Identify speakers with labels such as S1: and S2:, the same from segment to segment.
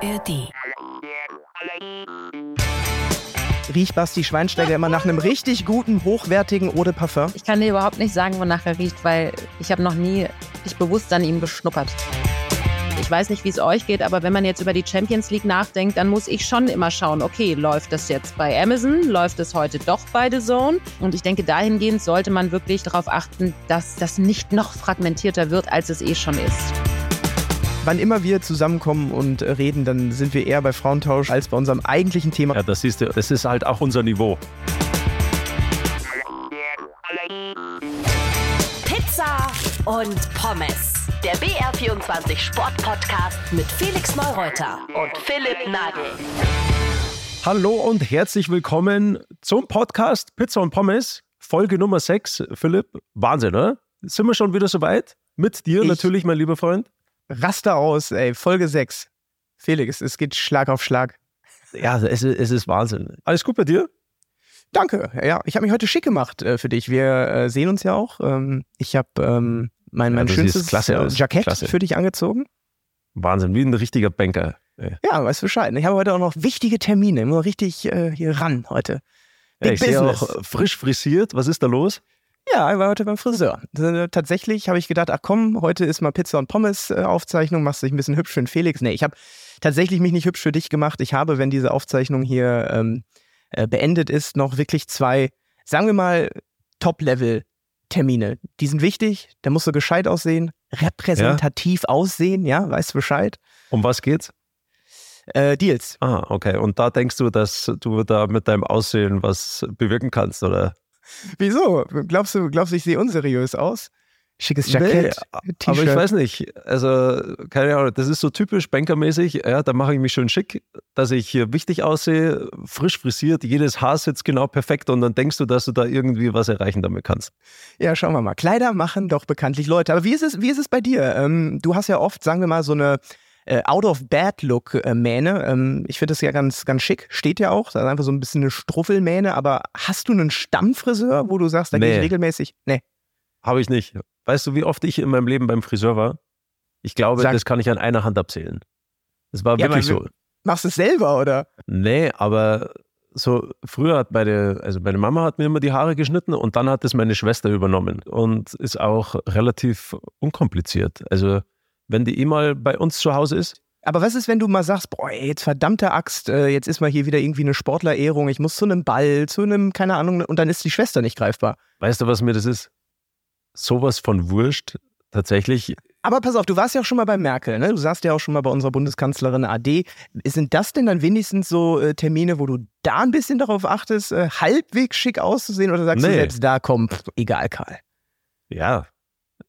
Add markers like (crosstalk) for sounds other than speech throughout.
S1: ARD.
S2: Riecht Basti Schweinsteiger immer nach einem richtig guten, hochwertigen Eau de Parfum?
S3: Ich kann dir überhaupt nicht sagen, wonach er riecht, weil ich habe noch nie dich bewusst an ihm geschnuppert. Ich weiß nicht, wie es euch geht, aber wenn man jetzt über die Champions League nachdenkt, dann muss ich schon immer schauen, okay, läuft das jetzt bei Amazon, läuft es heute doch bei The Zone? Und ich denke, dahingehend sollte man wirklich darauf achten, dass das nicht noch fragmentierter wird, als es eh schon ist.
S2: Wann immer wir zusammenkommen und äh, reden, dann sind wir eher bei Frauentausch als bei unserem eigentlichen Thema.
S4: Ja, das siehst du, das ist halt auch unser Niveau.
S1: Pizza und Pommes. Der BR24 Sport-Podcast mit Felix Neureuter und Philipp Nagel.
S4: Hallo und herzlich willkommen zum Podcast Pizza und Pommes, Folge Nummer 6. Philipp, Wahnsinn, oder? Sind wir schon wieder soweit? Mit dir
S2: Ich-
S4: natürlich, mein lieber Freund.
S2: Raster aus, ey, Folge 6. Felix, es geht Schlag auf Schlag.
S4: Ja, es ist, es ist Wahnsinn. Alles gut bei dir?
S2: Danke. Ja, ich habe mich heute schick gemacht äh, für dich. Wir äh, sehen uns ja auch. Ähm, ich habe ähm, mein, mein
S4: Ja,
S2: schönstes äh. Jackett
S4: Klasse.
S2: für dich angezogen.
S4: Wahnsinn, wie ein richtiger Banker. Ey.
S2: Ja, weißt du Bescheid. Ich habe heute auch noch wichtige Termine. Ich muss richtig äh, hier ran heute.
S4: Ja,
S2: Big
S4: ich sehe auch frisch frisiert. Was ist da los?
S2: Ja, ich war heute beim Friseur. Äh, Tatsächlich habe ich gedacht, ach komm, heute ist mal Pizza und Pommes äh, Aufzeichnung, machst dich ein bisschen hübsch für den Felix. Nee, ich habe tatsächlich mich nicht hübsch für dich gemacht. Ich habe, wenn diese Aufzeichnung hier ähm, äh, beendet ist, noch wirklich zwei, sagen wir mal, Top-Level-Termine. Die sind wichtig, da musst du gescheit aussehen, repräsentativ aussehen, ja, weißt du Bescheid.
S4: Um was geht's?
S2: Äh, Deals.
S4: Ah, okay. Und da denkst du, dass du da mit deinem Aussehen was bewirken kannst, oder?
S2: Wieso? Glaubst du, glaubst du, ich sehe unseriös aus? Schickes Jackett,
S4: Nee,
S2: T-Shirt.
S4: aber ich weiß nicht. Also, keine Ahnung, das ist so typisch bankermäßig. Ja, da mache ich mich schön schick, dass ich hier wichtig aussehe, frisch frisiert, jedes Haar sitzt genau perfekt und dann denkst du, dass du da irgendwie was erreichen damit kannst.
S2: Ja, schauen wir mal. Kleider machen doch bekanntlich Leute. Aber wie ist es, wie ist es bei dir? Ähm, du hast ja oft, sagen wir mal, so eine äh, Out-of-Bed-Look-Mähne. Ähm, ich finde das ja ganz, ganz schick. Steht ja auch. Das ist einfach so ein bisschen eine Struffelmähne. Aber hast du einen Stammfriseur, wo du sagst, da gehe
S4: Nee.
S2: ich regelmäßig? Nee.
S4: Habe ich nicht. Weißt du, wie oft ich in meinem Leben beim Friseur war? Ich glaube,
S2: Sag-
S4: das kann ich an einer Hand abzählen. Das war
S2: Ja,
S4: wirklich
S2: aber
S4: so.
S2: Machst du es selber, oder?
S4: Nee, aber so früher hat meine, also meine Mama hat mir immer die Haare geschnitten und dann hat es meine Schwester übernommen und ist auch relativ unkompliziert. Also wenn die eh mal bei uns zu Hause ist,
S2: Aber was ist, wenn du mal sagst, boah, jetzt verdammte Axt, äh, jetzt ist mal hier wieder irgendwie eine Sportlerehrung, ich muss zu einem Ball, zu einem, keine Ahnung, und dann ist die Schwester nicht greifbar.
S4: weißt du, was mir das ist? Sowas von Wurscht. Tatsächlich,
S2: Aber pass auf, du warst ja auch schon mal bei Merkel, ne? Du saßt ja auch schon mal bei unserer Bundeskanzlerin AD. Sind das denn dann wenigstens so äh, Termine, wo du da ein bisschen darauf achtest, äh, halbwegs schick auszusehen oder sagst du
S4: Nee.
S2: selbst da, komm, pff, egal, Karl.
S4: ja.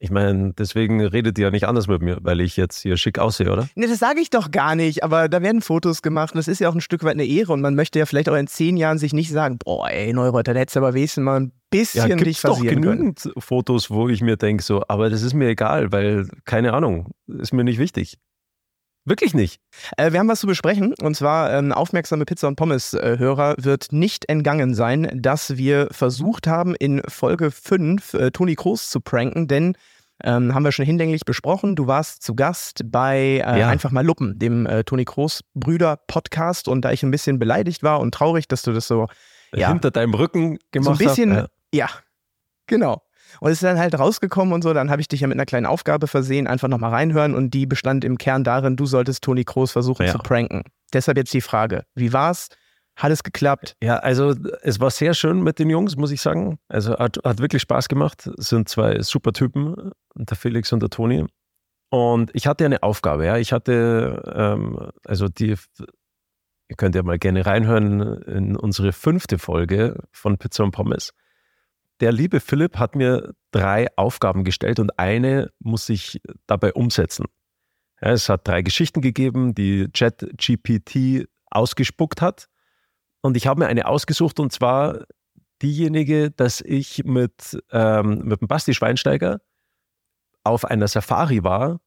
S4: Ich meine, deswegen redet ihr ja nicht anders mit mir, weil ich jetzt hier schick aussehe, oder?
S2: Ne, das sage ich doch gar nicht, aber da werden Fotos gemacht und das ist ja auch ein Stück weit eine Ehre und man möchte ja vielleicht auch in zehn Jahren sich nicht sagen, boah, ey, Neureuter, da hättest du aber wenigstens mal ein bisschen dich
S4: gibt's doch
S2: versieren können.
S4: genügend Fotos, wo ich mir denke, so, aber das ist mir egal, weil, keine Ahnung, ist mir nicht wichtig. Wirklich nicht.
S2: Äh, wir haben was zu besprechen und zwar ähm, aufmerksame Pizza- und Pommes-Hörer wird nicht entgangen sein, dass wir versucht haben, in Folge 5 äh, Toni Kroos zu pranken, denn ähm, haben wir schon hinlänglich besprochen. Du warst zu Gast bei äh,
S4: Ja.
S2: Einfach mal Luppen, dem äh, Toni Kroos Brüder Podcast und da ich ein bisschen beleidigt war und traurig, dass du das so Ja.
S4: Hinter deinem Rücken gemacht
S2: so ein bisschen,
S4: Hab.
S2: ja, genau. Und es ist dann halt rausgekommen und so, dann habe ich dich ja mit einer kleinen Aufgabe versehen, einfach nochmal reinhören und die bestand im Kern darin, du solltest Toni Kroos versuchen
S4: Ja.
S2: zu pranken. Deshalb jetzt die Frage, wie war's? Hat es geklappt?
S4: Ja, also es war sehr schön mit den Jungs, muss ich sagen. Also hat, hat wirklich Spaß gemacht. Es sind zwei super Typen, der Felix und der Toni. Und ich hatte eine Aufgabe, ja. Ich hatte, ähm, also die, ihr könnt ja mal gerne reinhören in unsere fünfte Folge von Pizza und Pommes. Der liebe Philipp hat mir drei Aufgaben gestellt und eine muss ich dabei umsetzen. Es hat drei Geschichten gegeben, die ChatGPT ausgespuckt hat. Und ich habe mir eine ausgesucht und zwar diejenige, dass ich mit, ähm, mit dem Basti Schweinsteiger auf einer Safari war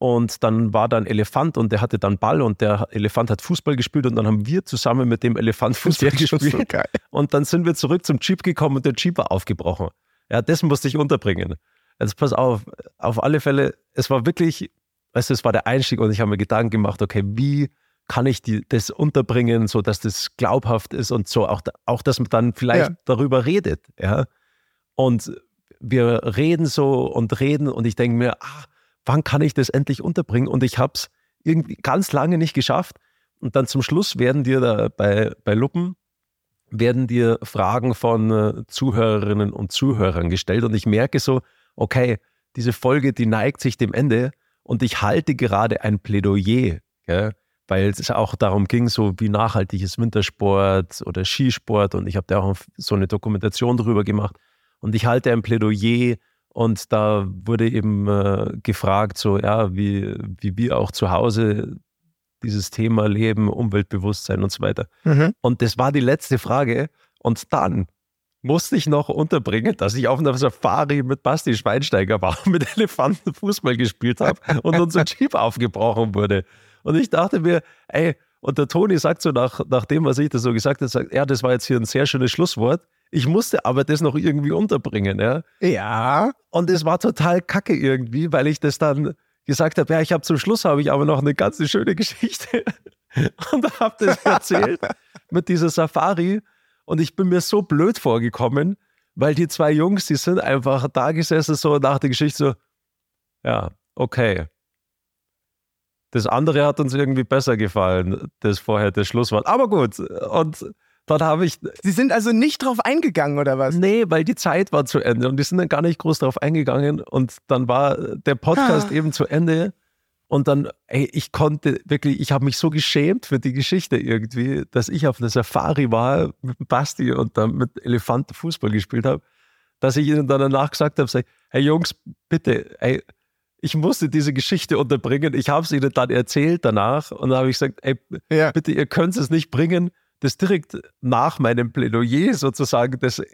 S4: und dann war da ein Elefant und der hatte dann Ball und der Elefant hat Fußball gespielt und dann haben wir zusammen mit dem Elefant Fußball gespielt
S2: geil.
S4: und dann sind wir zurück zum Jeep gekommen und der Jeep war aufgebrochen. Ja, das musste ich unterbringen. Jetzt pass auf, auf alle Fälle, es war wirklich, weißt du, es war der Einstieg und ich habe mir Gedanken gemacht, okay, wie kann ich die, das unterbringen, so dass das glaubhaft ist und so auch, auch dass man dann vielleicht
S2: Ja.
S4: darüber redet, ja. Und wir reden so und reden und ich denke mir, ah, wann kann ich das endlich unterbringen? Und ich habe es irgendwie ganz lange nicht geschafft. Und dann zum Schluss werden dir da bei, bei Luppen, werden dir Fragen von äh, Zuhörerinnen und Zuhörern gestellt. Und ich merke so, okay, diese Folge, die neigt sich dem Ende und ich halte gerade ein Plädoyer, gell? weil es auch darum ging, so wie nachhaltig ist Wintersport oder Skisport. Und ich habe da auch so eine Dokumentation drüber gemacht. Und ich halte ein Plädoyer und da wurde eben äh, gefragt, so ja, wie, wie wir auch zu Hause dieses Thema leben, Umweltbewusstsein und so weiter.
S2: Mhm.
S4: Und das war die letzte Frage. Und dann musste ich noch unterbringen, dass ich auf einer Safari mit Basti Schweinsteiger war, (laughs) mit Elefanten Fußball gespielt habe (laughs) und unser Jeep aufgebrochen wurde. Und ich dachte mir, ey, und der Toni sagt so nach, nach dem, was ich da so gesagt habe, sagt, ja, das war jetzt hier ein sehr schönes Schlusswort. Ich musste aber das noch irgendwie unterbringen, ja.
S2: Ja.
S4: Und es war total kacke irgendwie, weil ich das dann gesagt habe, ja, ich habe zum Schluss habe ich aber noch eine ganz schöne Geschichte (laughs) und habe das erzählt mit dieser Safari und ich bin mir so blöd vorgekommen, weil die zwei Jungs, die sind einfach da gesessen so nach der Geschichte so, ja, okay. Das andere hat uns irgendwie besser gefallen, das vorher das Schlusswort. Aber gut, und dann habe ich
S2: Sie sind also nicht drauf eingegangen, oder was?
S4: Nee, weil die Zeit war zu Ende und die sind dann gar nicht groß darauf eingegangen und dann war der Podcast
S2: Ah.
S4: eben zu Ende und dann, ey, ich konnte wirklich, ich habe mich so geschämt für die Geschichte irgendwie, dass ich auf einer Safari war mit dem Basti und dann mit Elefanten Fußball gespielt habe, dass ich ihnen dann danach gesagt habe, sag, hey Jungs, bitte, ey, ich musste diese Geschichte unterbringen. Ich habe es ihnen dann erzählt danach und dann habe ich gesagt, ey,
S2: Ja.
S4: bitte, ihr könnt es nicht bringen. Das direkt nach meinem Plädoyer sozusagen, das äh,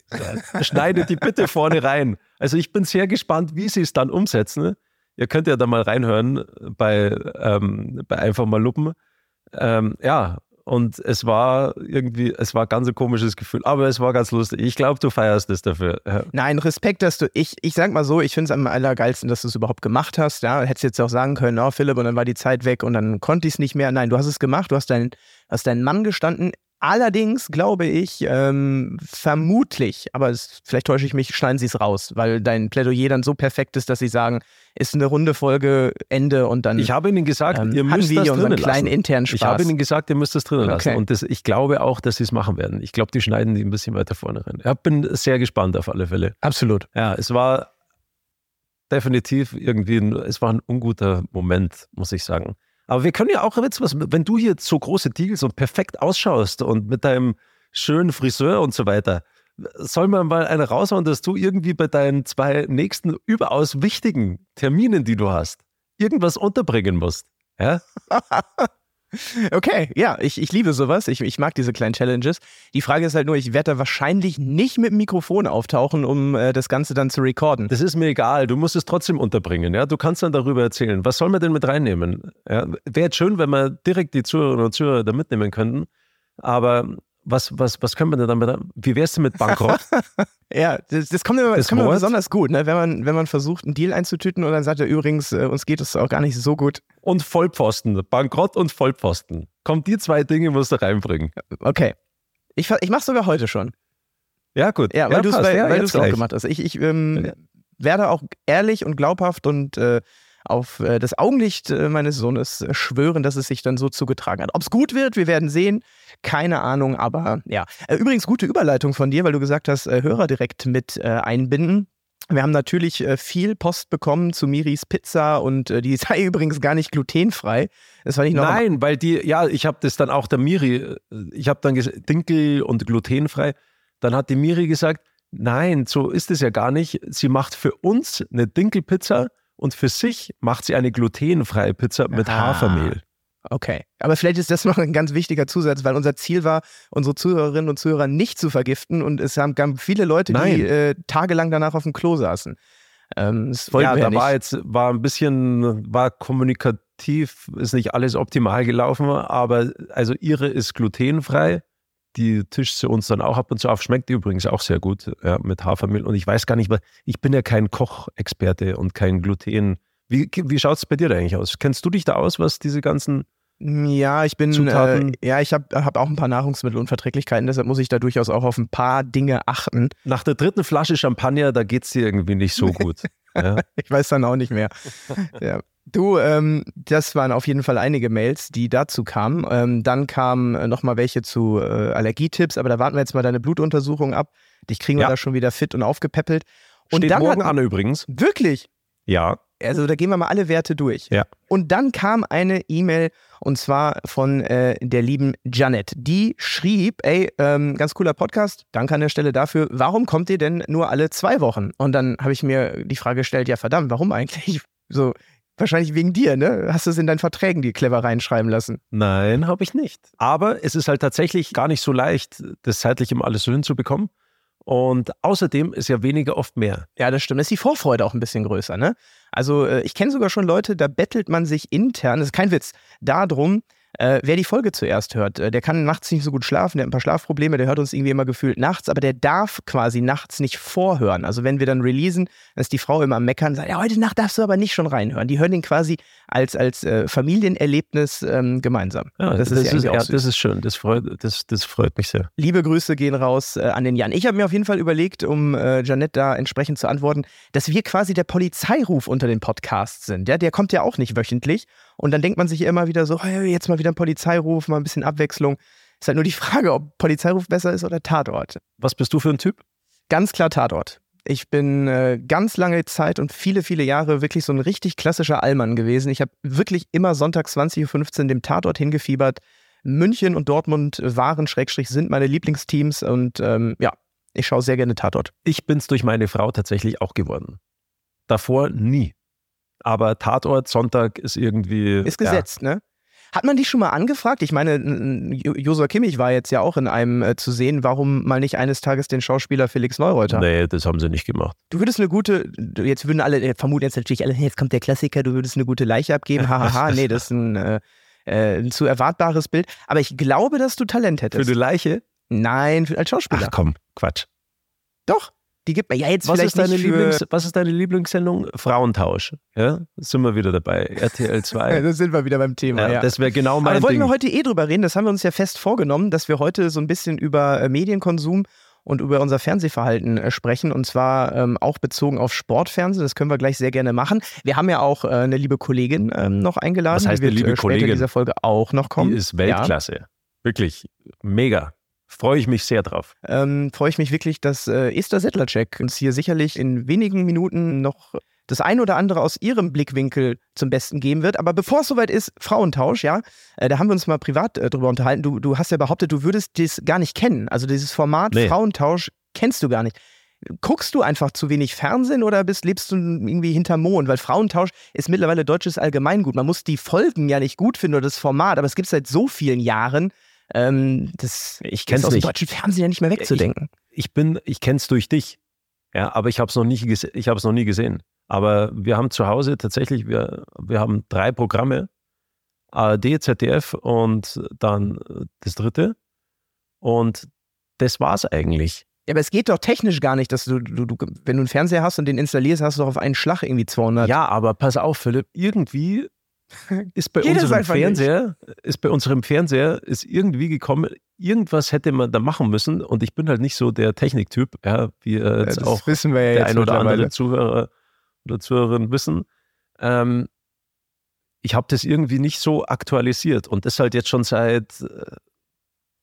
S4: schneidet die bitte vorne rein. Also ich bin sehr gespannt, wie sie es dann umsetzen. Ihr könnt ja da mal reinhören bei, ähm, bei Einfach mal Luppen. Ähm, ja, und es war irgendwie, es war ganz ein komisches Gefühl, aber es war ganz lustig. Ich glaube, du feierst es dafür.
S2: Nein, Respekt, dass du, ich, ich sag mal so, ich finde es am allergeilsten, dass du es überhaupt gemacht hast. Ja, hättest jetzt auch sagen können, oh Philipp, und dann war die Zeit weg und dann konnte ich es nicht mehr. Nein, du hast es gemacht, du hast deinen, hast deinen Mann gestanden. Allerdings glaube ich, ähm, vermutlich, aber es, vielleicht täusche ich mich, schneiden sie es raus, weil dein Plädoyer dann so perfekt ist, dass sie sagen, ist eine runde Folge, Ende und dann
S4: Ich habe ihnen gesagt,
S2: ähm,
S4: ihr müsst das drinnen
S2: kleinen
S4: lassen.
S2: internen
S4: Ich
S2: Spaß.
S4: habe ihnen gesagt, ihr müsst das drinnen lassen.
S2: Okay.
S4: Und das, ich glaube auch, dass sie es machen werden. Ich glaube, die schneiden die ein bisschen weiter vorne rein. Ich bin sehr gespannt auf alle Fälle.
S2: Absolut.
S4: Ja, es war definitiv irgendwie, ein, es war ein unguter Moment, muss ich sagen. Aber wir können ja auch wenn du hier so große Deals und perfekt ausschaust und mit deinem schönen Friseur und so weiter, soll man mal eine raushauen, dass du irgendwie bei deinen zwei nächsten überaus wichtigen Terminen, die du hast, irgendwas unterbringen musst. Ja? (laughs)
S2: Okay, ja, ich, ich liebe sowas. Ich, ich mag diese kleinen Challenges. Die Frage ist halt nur, ich werde da wahrscheinlich nicht mit dem Mikrofon auftauchen, um äh, das Ganze dann zu recorden.
S4: Das ist mir egal, du musst es trotzdem unterbringen. Ja? Du kannst dann darüber erzählen. Was soll man denn mit reinnehmen? Ja? Wäre jetzt schön, wenn wir direkt die Zuhörerinnen und Zuhörer da mitnehmen könnten. Aber was, was, was können wir denn damit? Wie wär's denn mit Bankrott? (laughs)
S2: Ja, das, das kommt immer, das kommt immer besonders gut, ne? wenn, man, wenn man versucht, einen Deal einzutüten und dann sagt er übrigens, äh, uns geht es auch gar nicht so gut.
S4: und Vollpfosten. Bankrott und Vollpfosten. Kommt die zwei Dinge musst du reinbringen.
S2: Okay. Ich, ich mach's sogar heute schon.
S4: Ja, gut.
S2: Ja, weil du es
S4: Ja,
S2: auch gemacht hast. Ich, ich ähm,
S4: Ja.
S2: werde auch ehrlich und glaubhaft und äh, auf äh, das Augenlicht äh, meines Sohnes äh, schwören, dass es sich dann so zugetragen hat. Ob es gut wird, wir werden sehen. Keine Ahnung, aber ja. Übrigens, gute Überleitung von dir, weil du gesagt hast, Hörer direkt mit einbinden. Wir haben natürlich viel Post bekommen zu Miris Pizza und die (laughs) sei übrigens gar nicht glutenfrei. Das war nicht noch
S4: Nein, weil die, ja, ich habe das dann auch der Miri, ich habe dann gesagt, Dinkel und glutenfrei. Dann hat die Miri gesagt, nein, so ist es ja gar nicht. Sie macht für uns eine Dinkelpizza und für sich macht sie eine glutenfreie Pizza mit
S2: Ah.
S4: Hafermehl.
S2: Okay. Aber vielleicht ist das noch ein ganz wichtiger Zusatz, weil unser Ziel war, unsere Zuhörerinnen und Zuhörer nicht zu vergiften und es haben gab viele Leute, die
S4: Nein.
S2: äh, tagelang danach auf dem Klo saßen. Ähm, das
S4: Ja, da
S2: ja
S4: war jetzt, war ein bisschen, war kommunikativ, ist nicht alles optimal gelaufen, aber also ihre ist glutenfrei. Die tischt sie uns dann auch ab und zu auf. Schmeckt übrigens auch sehr gut ja, mit Hafermehl. Und ich weiß gar nicht, weil ich bin ja kein Kochexperte und kein Gluten. Wie, wie schaut es bei dir da eigentlich aus? Kennst du dich da aus, was diese ganzen
S2: Ja, ich bin, äh, ja, ich habe hab auch ein paar Nahrungsmittelunverträglichkeiten, deshalb muss ich da durchaus auch auf ein paar Dinge achten.
S4: Nach der dritten Flasche Champagner, da geht es dir irgendwie nicht so gut. (laughs) ja.
S2: Ich weiß dann auch nicht mehr. ja. Du, ähm, das waren auf jeden Fall einige Mails, die dazu kamen. Ähm, dann kamen äh, nochmal welche zu äh, Allergietipps, aber da warten wir jetzt mal deine Blutuntersuchung ab. Dich kriegen wir
S4: Ja.
S2: da schon wieder fit und aufgepäppelt. Und
S4: Steht
S2: dann
S4: morgen
S2: hat,
S4: an übrigens.
S2: wirklich,
S4: Ja.
S2: also da gehen wir mal alle Werte durch.
S4: Ja.
S2: Und dann kam eine E-Mail und zwar von äh, der lieben Janet. Die schrieb, ey, ähm, ganz cooler Podcast, danke an der Stelle dafür. Warum kommt ihr denn nur alle zwei Wochen? Und dann habe ich mir die Frage gestellt, ja verdammt, warum eigentlich? So, wahrscheinlich wegen dir, ne? Hast du es in deinen Verträgen dir clever reinschreiben lassen?
S4: Nein, habe ich nicht. Aber es ist halt tatsächlich gar nicht so leicht, das zeitlich immer alles so hinzubekommen. Und außerdem ist ja weniger oft mehr.
S2: Ja, das stimmt. Da ist die Vorfreude auch ein bisschen größer, ne? Also, äh, ich kenne sogar schon Leute, da bettelt man sich intern, das ist kein Witz, darum, äh, wer die Folge zuerst hört. Äh, der kann nachts nicht so gut schlafen, der hat ein paar Schlafprobleme, der hört uns irgendwie immer gefühlt nachts, aber der darf quasi nachts nicht vorhören. Also, wenn wir dann releasen, dann ist die Frau immer am Meckern, sagt, ja, heute Nacht darfst du aber nicht schon reinhören. Die hören den quasi als, als äh, Familienerlebnis ähm, gemeinsam.
S4: Ja,
S2: das, ist ja irgendwie auch
S4: ja, das ist schön. Das freut, das, das freut mich sehr.
S2: Liebe Grüße gehen raus äh, an den Jan. Ich habe mir auf jeden Fall überlegt, um äh, Janette da entsprechend zu antworten, dass wir quasi der Polizeiruf unter den Podcasts sind. Ja? Der kommt ja auch nicht wöchentlich. Und dann denkt man sich immer wieder so, hey, jetzt mal wieder ein Polizeiruf, mal ein bisschen Abwechslung. Ist halt nur die Frage, ob Polizeiruf besser ist oder Tatort.
S4: Was bist du für ein Typ?
S2: Ganz klar Tatort. Ich bin äh, ganz lange Zeit und viele, viele Jahre wirklich so ein richtig klassischer Allmann gewesen. Ich habe wirklich immer Sonntag 20.15 Uhr dem Tatort hingefiebert. München und Dortmund waren, Schrägstrich, sind meine Lieblingsteams und ähm, ja, ich schaue sehr gerne Tatort.
S4: Ich bin's durch meine Frau tatsächlich auch geworden. Davor nie. Aber Tatort Sonntag ist irgendwie.
S2: Ist gesetzt, ne? Hat man dich schon mal angefragt? Ich meine, Josua Kimmich war jetzt ja auch in einem äh, zu sehen, warum mal nicht eines Tages den Schauspieler Felix
S4: Ja.
S2: Neureuter?
S4: Nee, das haben sie nicht gemacht.
S2: Du würdest eine gute, jetzt würden alle, äh, vermuten jetzt natürlich alle, jetzt kommt der Klassiker, du würdest eine gute Leiche abgeben, (laughs) hahaha, nee, das ist ein, äh, äh, ein zu erwartbares Bild. Aber ich glaube, dass du Talent
S4: Für
S2: hättest.
S4: die Leiche?
S2: Nein, für, als Schauspieler.
S4: Ach komm, Quatsch.
S2: Doch, die gibt mir ja jetzt
S4: Was
S2: vielleicht
S4: ist, deine Lieblings, was ist deine Lieblingssendung? Frauentausch. Ja, sind wir wieder dabei. RTL
S2: Ja,
S4: 2.
S2: da sind wir wieder beim Thema,
S4: Ja,
S2: ja.
S4: Das wäre genau
S2: Aber
S4: mein
S2: da wollten
S4: Ding.
S2: wir heute eh drüber reden, das haben wir uns ja fest vorgenommen, dass wir heute so ein bisschen über äh, Medienkonsum und über unser Fernsehverhalten äh, sprechen und zwar ähm, auch bezogen auf Sportfernsehen. Das können wir gleich sehr gerne machen. Wir haben ja auch äh, eine liebe Kollegin ähm, noch eingeladen.
S4: Was heißt
S2: die wird
S4: liebe
S2: äh, später in
S4: Kollegin?
S2: dieser Folge auch noch kommen.
S4: Die ist Weltklasse. Wirklich mega. Freue ich mich sehr drauf.
S2: ähm, freue ich mich wirklich, dass äh, Esther Settlercheck uns hier sicherlich in wenigen Minuten noch das ein oder andere aus ihrem Blickwinkel zum Besten geben wird. Aber bevor es soweit ist, Frauentausch, ja, äh, da haben wir uns mal privat äh, drüber unterhalten. Du, du hast ja behauptet, du würdest das gar nicht kennen. Also dieses Format
S4: Nee.
S2: Frauentausch kennst du gar nicht. Guckst du einfach zu wenig Fernsehen oder bist, lebst du irgendwie hinterm Mond? Weil Frauentausch ist mittlerweile deutsches Allgemeingut. Man muss die Folgen ja nicht gut finden oder das Format, aber es gibt es seit so vielen Jahren. Ähm, das
S4: Ich
S2: ist
S4: kenn's
S2: aus dem
S4: nicht.
S2: deutschen Fernsehen ja nicht mehr wegzudenken.
S4: Ich bin, ich kenne es durch dich. Ja, aber ich habe es noch, nie ich noch nie gesehen. Aber wir haben zu Hause tatsächlich, wir, wir haben drei Programme. ARD, ZDF und dann das dritte. Und das war's eigentlich.
S2: Ja, aber es geht doch technisch gar nicht, dass du, du, du, wenn du einen Fernseher hast und den installierst, hast du doch auf einen Schlag irgendwie 200.
S4: Ja, aber pass auf, Philipp, irgendwie ist bei
S2: es
S4: unserem
S2: einfach nicht.
S4: Fernseher, ist bei unserem Fernseher, ist irgendwie gekommen, irgendwas hätte man da machen müssen und ich bin halt nicht so der Techniktyp, ja, wie äh, jetzt
S2: das
S4: auch
S2: wissen wir ja
S4: der ein oder andere. Zuhörer oder Zuhörerin wissen. Ähm, ich habe das irgendwie nicht so aktualisiert und das halt jetzt schon seit äh,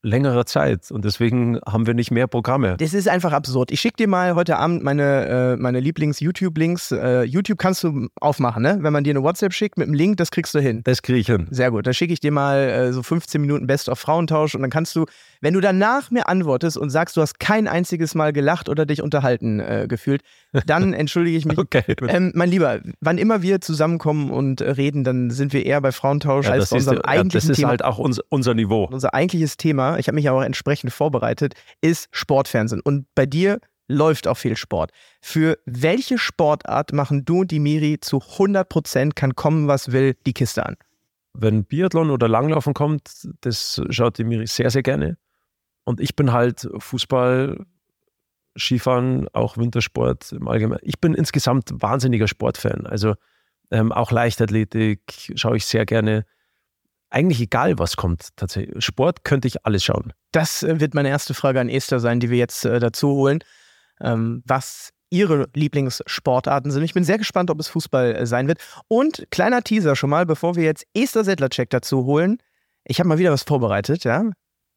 S4: längerer Zeit und deswegen haben wir nicht mehr Programme.
S2: Das ist einfach absurd. Ich schicke dir mal heute Abend meine, äh, meine Lieblings-YouTube-Links. Äh, YouTube kannst du aufmachen, ne? Wenn man dir eine WhatsApp schickt mit einem Link, das kriegst du hin.
S4: Das kriege ich hin.
S2: Sehr gut. Dann schicke ich dir mal äh, so 15 Minuten Best of Frauentausch und dann kannst du, wenn du danach mir antwortest und sagst, du hast kein einziges Mal gelacht oder dich unterhalten äh, gefühlt, dann (laughs) entschuldige ich mich.
S4: Okay.
S2: Ähm, mein Lieber, wann immer wir zusammenkommen und äh, reden, dann sind wir eher bei Frauentausch
S4: Ja,
S2: als bei
S4: ist,
S2: unserem
S4: ja,
S2: eigentlichen
S4: das ist
S2: Thema.
S4: halt auch uns, unser Niveau.
S2: Unser eigentliches Thema, ich habe mich ja auch entsprechend vorbereitet, ist Sportfernsehen. Und bei dir läuft auch viel Sport. Für welche Sportart machen du und die Miri zu 100 Prozent, kann kommen, was will, die Kiste an?
S4: wenn Biathlon oder Langlaufen kommt, das schaut die Miri sehr, sehr gerne. Und ich bin halt Fußball, Skifahren, auch Wintersport im Allgemeinen. Ich bin insgesamt wahnsinniger Sportfan. Also ähm, auch Leichtathletik schaue ich sehr gerne. eigentlich egal, was kommt. Tatsächlich. Sport könnte ich alles schauen.
S2: Das äh, wird meine erste Frage an Esther sein, die wir jetzt äh, dazu holen. Ähm, was Ihre Lieblingssportarten sind. Ich bin sehr gespannt, ob es Fußball äh, sein wird. Und kleiner Teaser schon mal, bevor wir jetzt Esther Sedlacek dazu holen. Ich habe mal wieder was vorbereitet, ja.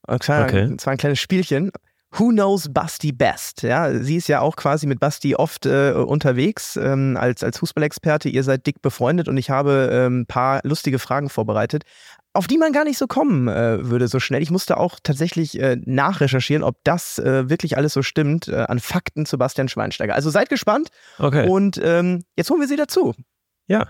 S2: Ein kleiner,
S4: Okay.
S2: zwar ein kleines Spielchen. Who knows Basti best? Ja, sie ist ja auch quasi mit Basti oft äh, unterwegs ähm, als, als Fußballexperte. Ihr seid dick befreundet und ich habe ein ähm, paar lustige Fragen vorbereitet, auf die man gar nicht so kommen äh, würde so schnell. Ich musste auch tatsächlich äh, nachrecherchieren, ob das äh, wirklich alles so stimmt äh, an Fakten zu Bastian Schweinsteiger. Also seid gespannt
S4: Okay.
S2: und ähm, jetzt holen wir sie dazu.
S4: ja.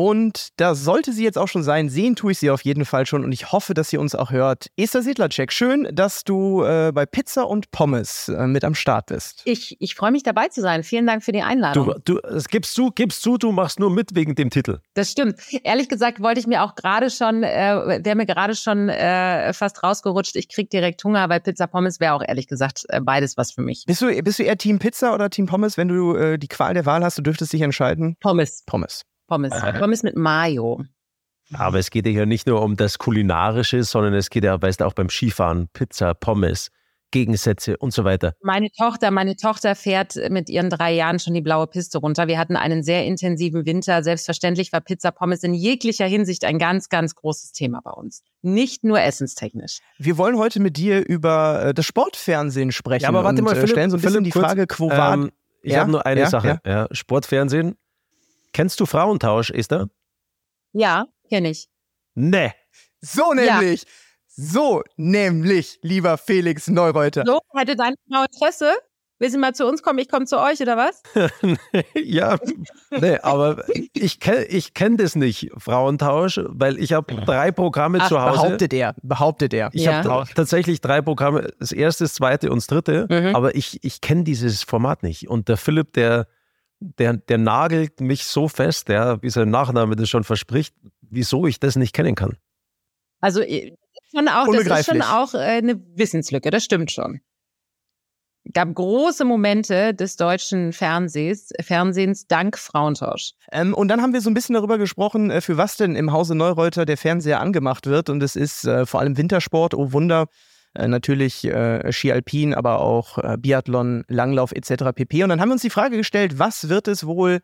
S2: Und da sollte sie jetzt auch schon sein. Sehen tue ich sie auf jeden Fall schon und ich hoffe, dass sie uns auch hört. Esther Sedlacek, schön, dass du äh, bei Pizza und Pommes äh, mit am Start bist.
S3: Ich, ich freue mich dabei zu sein. Vielen Dank für die Einladung.
S4: Du, du es gibst du, gibst du, du machst nur mit wegen dem Titel.
S3: Das stimmt. Ehrlich gesagt wollte ich mir auch gerade schon, äh, wäre mir gerade schon äh, fast rausgerutscht. Ich krieg direkt Hunger, weil Pizza Pommes wäre auch ehrlich gesagt äh, beides was für mich.
S2: Bist du, bist du eher Team Pizza oder Team Pommes, wenn du äh, die Qual der Wahl hast, du dürftest dich entscheiden?
S3: Pommes,
S2: Pommes.
S3: Pommes, Pommes mit Mayo.
S4: Aber es geht ja nicht nur um das Kulinarische, sondern es geht ja, weißt du, auch beim Skifahren, Pizza, Pommes, Gegensätze und so weiter.
S3: Meine Tochter, meine Tochter fährt mit ihren drei Jahren schon die blaue Piste runter. Wir hatten einen sehr intensiven Winter. Selbstverständlich war Pizza Pommes in jeglicher Hinsicht ein ganz, ganz großes Thema bei uns. Nicht nur essenstechnisch.
S2: Wir wollen heute mit dir über äh, das Sportfernsehen sprechen.
S4: Ja, aber warte
S2: und,
S4: mal,
S2: äh,
S4: Philipp,
S2: stellen so ein bisschen
S4: Philipp,
S2: die
S4: kurz,
S2: Frage, quo war.
S4: Ähm, ich
S2: Ja?
S4: habe nur eine
S2: Ja?
S4: Sache. Ja. Sportfernsehen. Kennst du Frauentausch, Esther?
S3: Ja, kenne ich.
S4: Nee.
S2: so nämlich. So nämlich, lieber Felix Neureuter.
S3: So, hätte deine Frau Interesse? Will sie mal zu uns kommen? Ich komme zu euch, oder was? (laughs)
S4: ja, nee, aber ich kenne ich kenn das nicht, Frauentausch, weil ich habe drei Programme
S3: Ach,
S4: zu Hause.
S2: Behauptet er, behauptet er.
S4: Ich
S3: Ja.
S4: habe tatsächlich drei Programme, das erste, das zweite und das dritte,
S3: Mhm.
S4: aber ich, ich kenne dieses Format nicht. Und der Philipp, der, der, der nagelt mich so fest, ja, wie sein Nachname das schon verspricht, wieso ich das nicht kennen kann.
S3: Also äh, das ist schon auch, das ist schon auch äh, eine Wissenslücke, das stimmt schon. Gab große Momente des deutschen Fernsehs, Fernsehens dank Frauentausch.
S2: Ähm, und dann haben wir so ein bisschen darüber gesprochen, äh, für was denn im Hause Neureuter der Fernseher angemacht wird. Und es ist äh, vor allem Wintersport, oh Wunder. Äh, natürlich äh, Ski Alpin, aber auch äh, Biathlon, Langlauf etc. pp. Und dann haben wir uns die Frage gestellt, was wird es wohl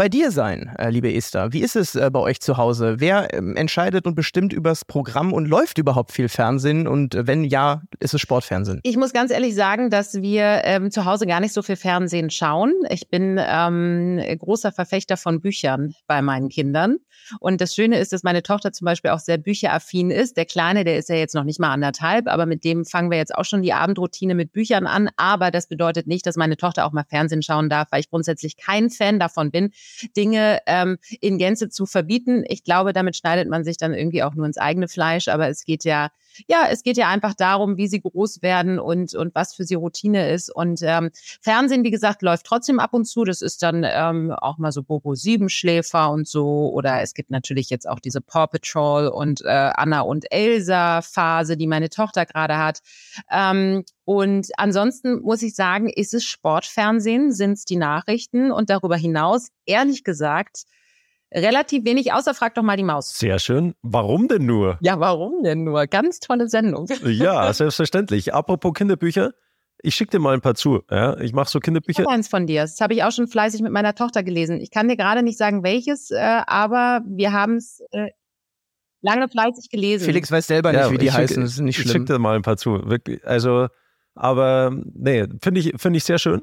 S2: bei dir sein, äh, liebe Esther? Wie ist es äh, bei euch zu Hause? Wer ähm, entscheidet und bestimmt übers Programm und läuft überhaupt viel Fernsehen? Und äh, wenn ja, ist es Sportfernsehen?
S3: Ich muss ganz ehrlich sagen, dass wir ähm, zu Hause gar nicht so viel Fernsehen schauen. Ich bin ähm, großer Verfechter von Büchern bei meinen Kindern. Und das Schöne ist, dass meine Tochter zum Beispiel auch sehr bücheraffin ist. Der Kleine, der ist ja jetzt noch nicht mal anderthalb, aber mit dem fangen wir jetzt auch schon die Abendroutine mit Büchern an. Aber das bedeutet nicht, dass meine Tochter auch mal Fernsehen schauen darf, weil ich grundsätzlich kein Fan davon bin, Dinge ähm, in Gänze zu verbieten. Ich glaube, damit schneidet man sich dann irgendwie auch nur ins eigene Fleisch. Aber es geht ja ja, es geht ja einfach darum, wie sie groß werden und, und was für sie Routine ist. Und ähm, Fernsehen, wie gesagt, läuft trotzdem ab und zu. Das ist dann ähm, auch mal so Bobo Siebenschläfer und so. Oder es gibt natürlich jetzt auch diese Paw Patrol und äh, Anna und Elsa Phase, die meine Tochter gerade hat. Ähm, und ansonsten muss ich sagen, ist es Sportfernsehen, sind es die Nachrichten und darüber hinaus, ehrlich gesagt, relativ wenig, außer frag doch mal die Maus.
S4: Sehr schön. Warum denn nur?
S3: Ja, warum denn nur? Ganz tolle Sendung. (laughs)
S4: Ja, selbstverständlich. Apropos Kinderbücher, ich schicke dir mal ein paar zu. Ja? Ich mache so
S3: Ich
S4: Kinderbücher.
S3: habe eins von dir. Das habe ich auch schon fleißig mit meiner Tochter gelesen. Ich kann dir gerade nicht sagen, welches, äh, aber wir haben es äh, lange fleißig gelesen.
S2: Felix weiß selber nicht,
S4: Ja,
S2: wie die
S4: ich schick-
S2: heißen. Das ist nicht
S4: Ich
S2: schlimm.
S4: schicke dir mal ein paar zu. Wirklich. Also, aber nee, finde ich, finde ich sehr schön.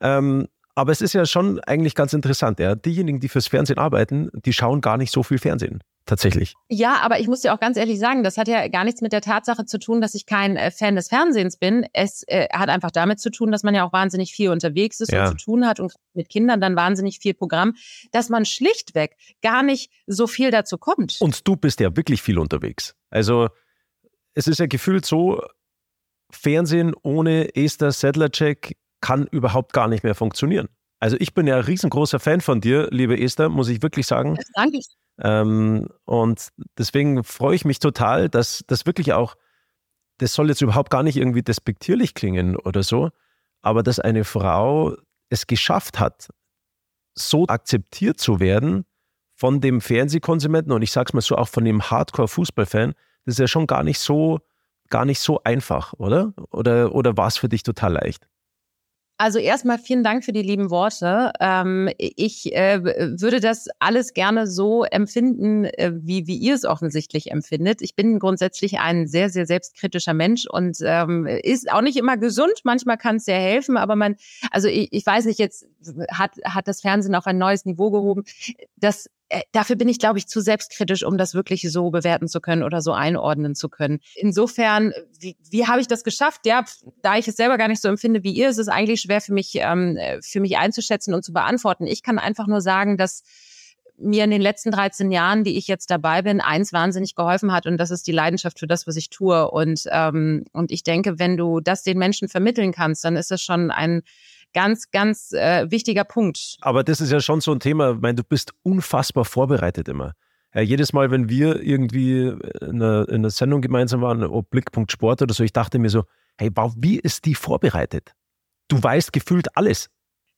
S4: Ähm, aber es ist ja schon eigentlich ganz interessant. Ja? Diejenigen, die fürs Fernsehen arbeiten, die schauen gar nicht so viel Fernsehen. Tatsächlich.
S3: Ja, aber ich muss dir auch ganz ehrlich sagen, das hat ja gar nichts mit der Tatsache zu tun, dass ich kein äh, Fan des Fernsehens bin. Es äh, hat einfach damit zu tun, dass man ja auch wahnsinnig viel unterwegs ist
S4: Ja.
S3: und zu tun hat und mit Kindern dann wahnsinnig viel Programm, dass man schlichtweg gar nicht so viel dazu kommt.
S4: Und du bist ja wirklich viel unterwegs. Also, es ist ja gefühlt so, Fernsehen ohne Esther Sedlacek kann überhaupt gar nicht mehr funktionieren. Also, ich bin ja ein riesengroßer Fan von dir, liebe Esther, muss ich wirklich sagen.
S3: Danke.
S4: Ähm, und deswegen freue ich mich total, dass das wirklich auch, das soll jetzt überhaupt gar nicht irgendwie despektierlich klingen oder so, aber dass eine Frau es geschafft hat, so akzeptiert zu werden von dem Fernsehkonsumenten und ich sag's mal so auch von dem Hardcore-Fußballfan, das ist ja schon gar nicht so, gar nicht so einfach, oder? Oder, oder war es für dich total leicht?
S3: Also erstmal vielen Dank für die lieben Worte. Ähm, ich äh, würde das alles gerne so empfinden, äh, wie, wie ihr es offensichtlich empfindet. Ich bin grundsätzlich ein sehr, sehr selbstkritischer Mensch und ähm, ist auch nicht immer gesund. Manchmal kann es sehr helfen, aber man, also ich, ich weiß nicht, jetzt hat, hat das Fernsehen auf ein neues Niveau gehoben. Das dafür bin ich, glaube ich, zu selbstkritisch, um das wirklich so bewerten zu können oder so einordnen zu können. Insofern, wie, wie habe ich das geschafft? Ja, da ich es selber gar nicht so empfinde wie ihr, ist es eigentlich schwer für mich, ähm, für mich einzuschätzen und zu beantworten. Ich kann einfach nur sagen, dass mir in den letzten 13 Jahren, die ich jetzt dabei bin, eins wahnsinnig geholfen hat und das ist die Leidenschaft für das, was ich tue. Und, ähm, und ich denke, wenn du das den Menschen vermitteln kannst, dann ist das schon ein ganz, ganz äh, wichtiger Punkt.
S4: Aber das ist ja schon so ein Thema, ich meine, du bist unfassbar vorbereitet immer. Ja, jedes Mal, wenn wir irgendwie in einer, in einer Sendung gemeinsam waren, ob Blickpunkt Sport oder so, ich dachte mir so, hey, wow, wie ist die vorbereitet? Du weißt gefühlt alles.